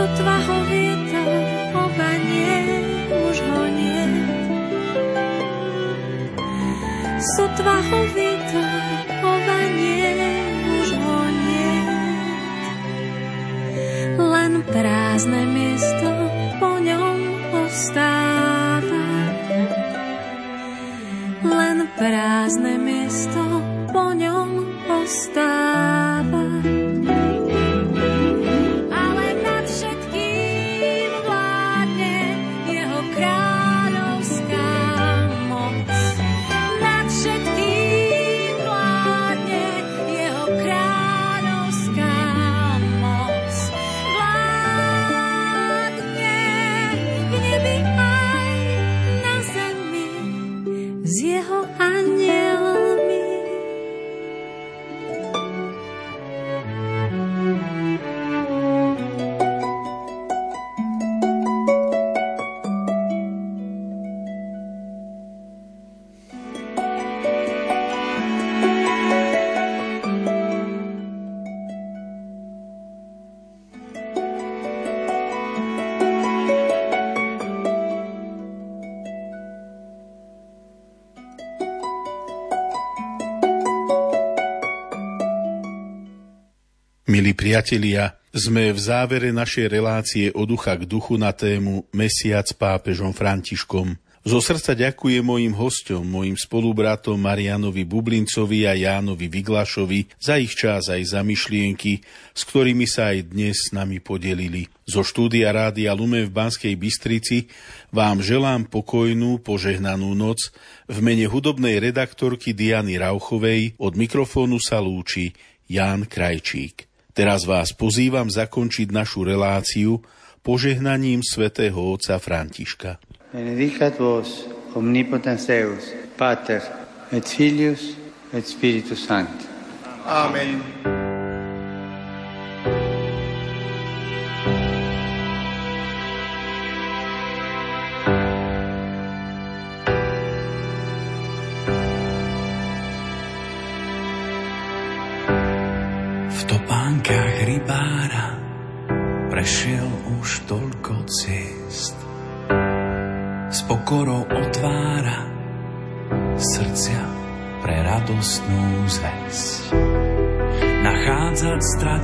Sotva ho vietor obanie, už ho nie. Sotva ho vietor obanie, už ho nie. Len prázdne miesto po ňom ostáva. Len prázdne miesto priatelia, sme v závere našej relácie od ducha k duchu na tému Mesiac s pápežom Františkom. Zo srdca ďakujem mojim hostom, mojim spolubratom Marianovi Bublincovi a Jánovi Vyglašovi za ich čas aj za myšlienky, s ktorými sa aj dnes s nami podelili. Zo štúdia Rádia Lumen v Banskej Bystrici vám želám pokojnú, požehnanú noc. V mene hudobnej redaktorky Diany Rauchovej od mikrofónu sa lúči Ján Krajčík. Teraz vás pozývam zakončiť našu reláciu požehnaním svätého otca Františka. Benedicat vos omnipotens Deus, Pater et Filius et Spiritus Sancti. Amen. V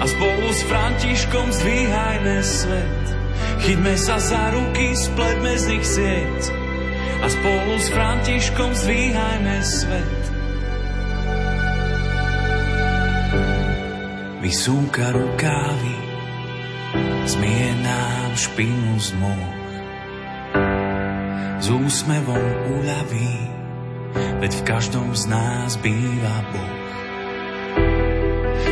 a spolu s Františkom zdvíhajme svet. Chytme sa za ruky, spletme z nich sieť a spolu s Františkom zdvíhajme svet. Vysúka rukávy, zmie nám špinu z môh. S úsmevom uľaví, veď v každom z nás býva Boh.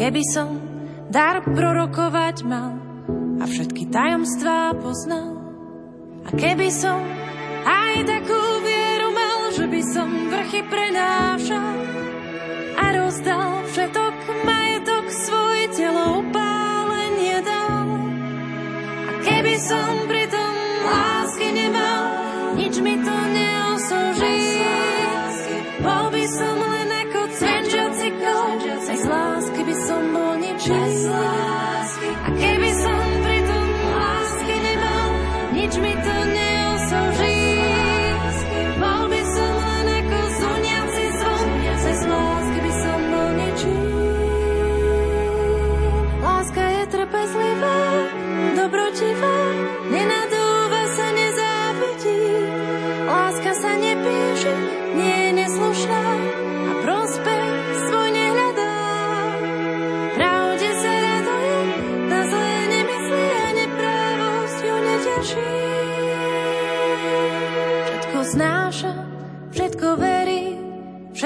Keby som dar prorokovať mal a všetky tajomstvá poznal. A keby som aj takú vieru mal, že by som vrchy prenášal a rozdal všetok majetok svoj telo upálenie dal. A keby som pritom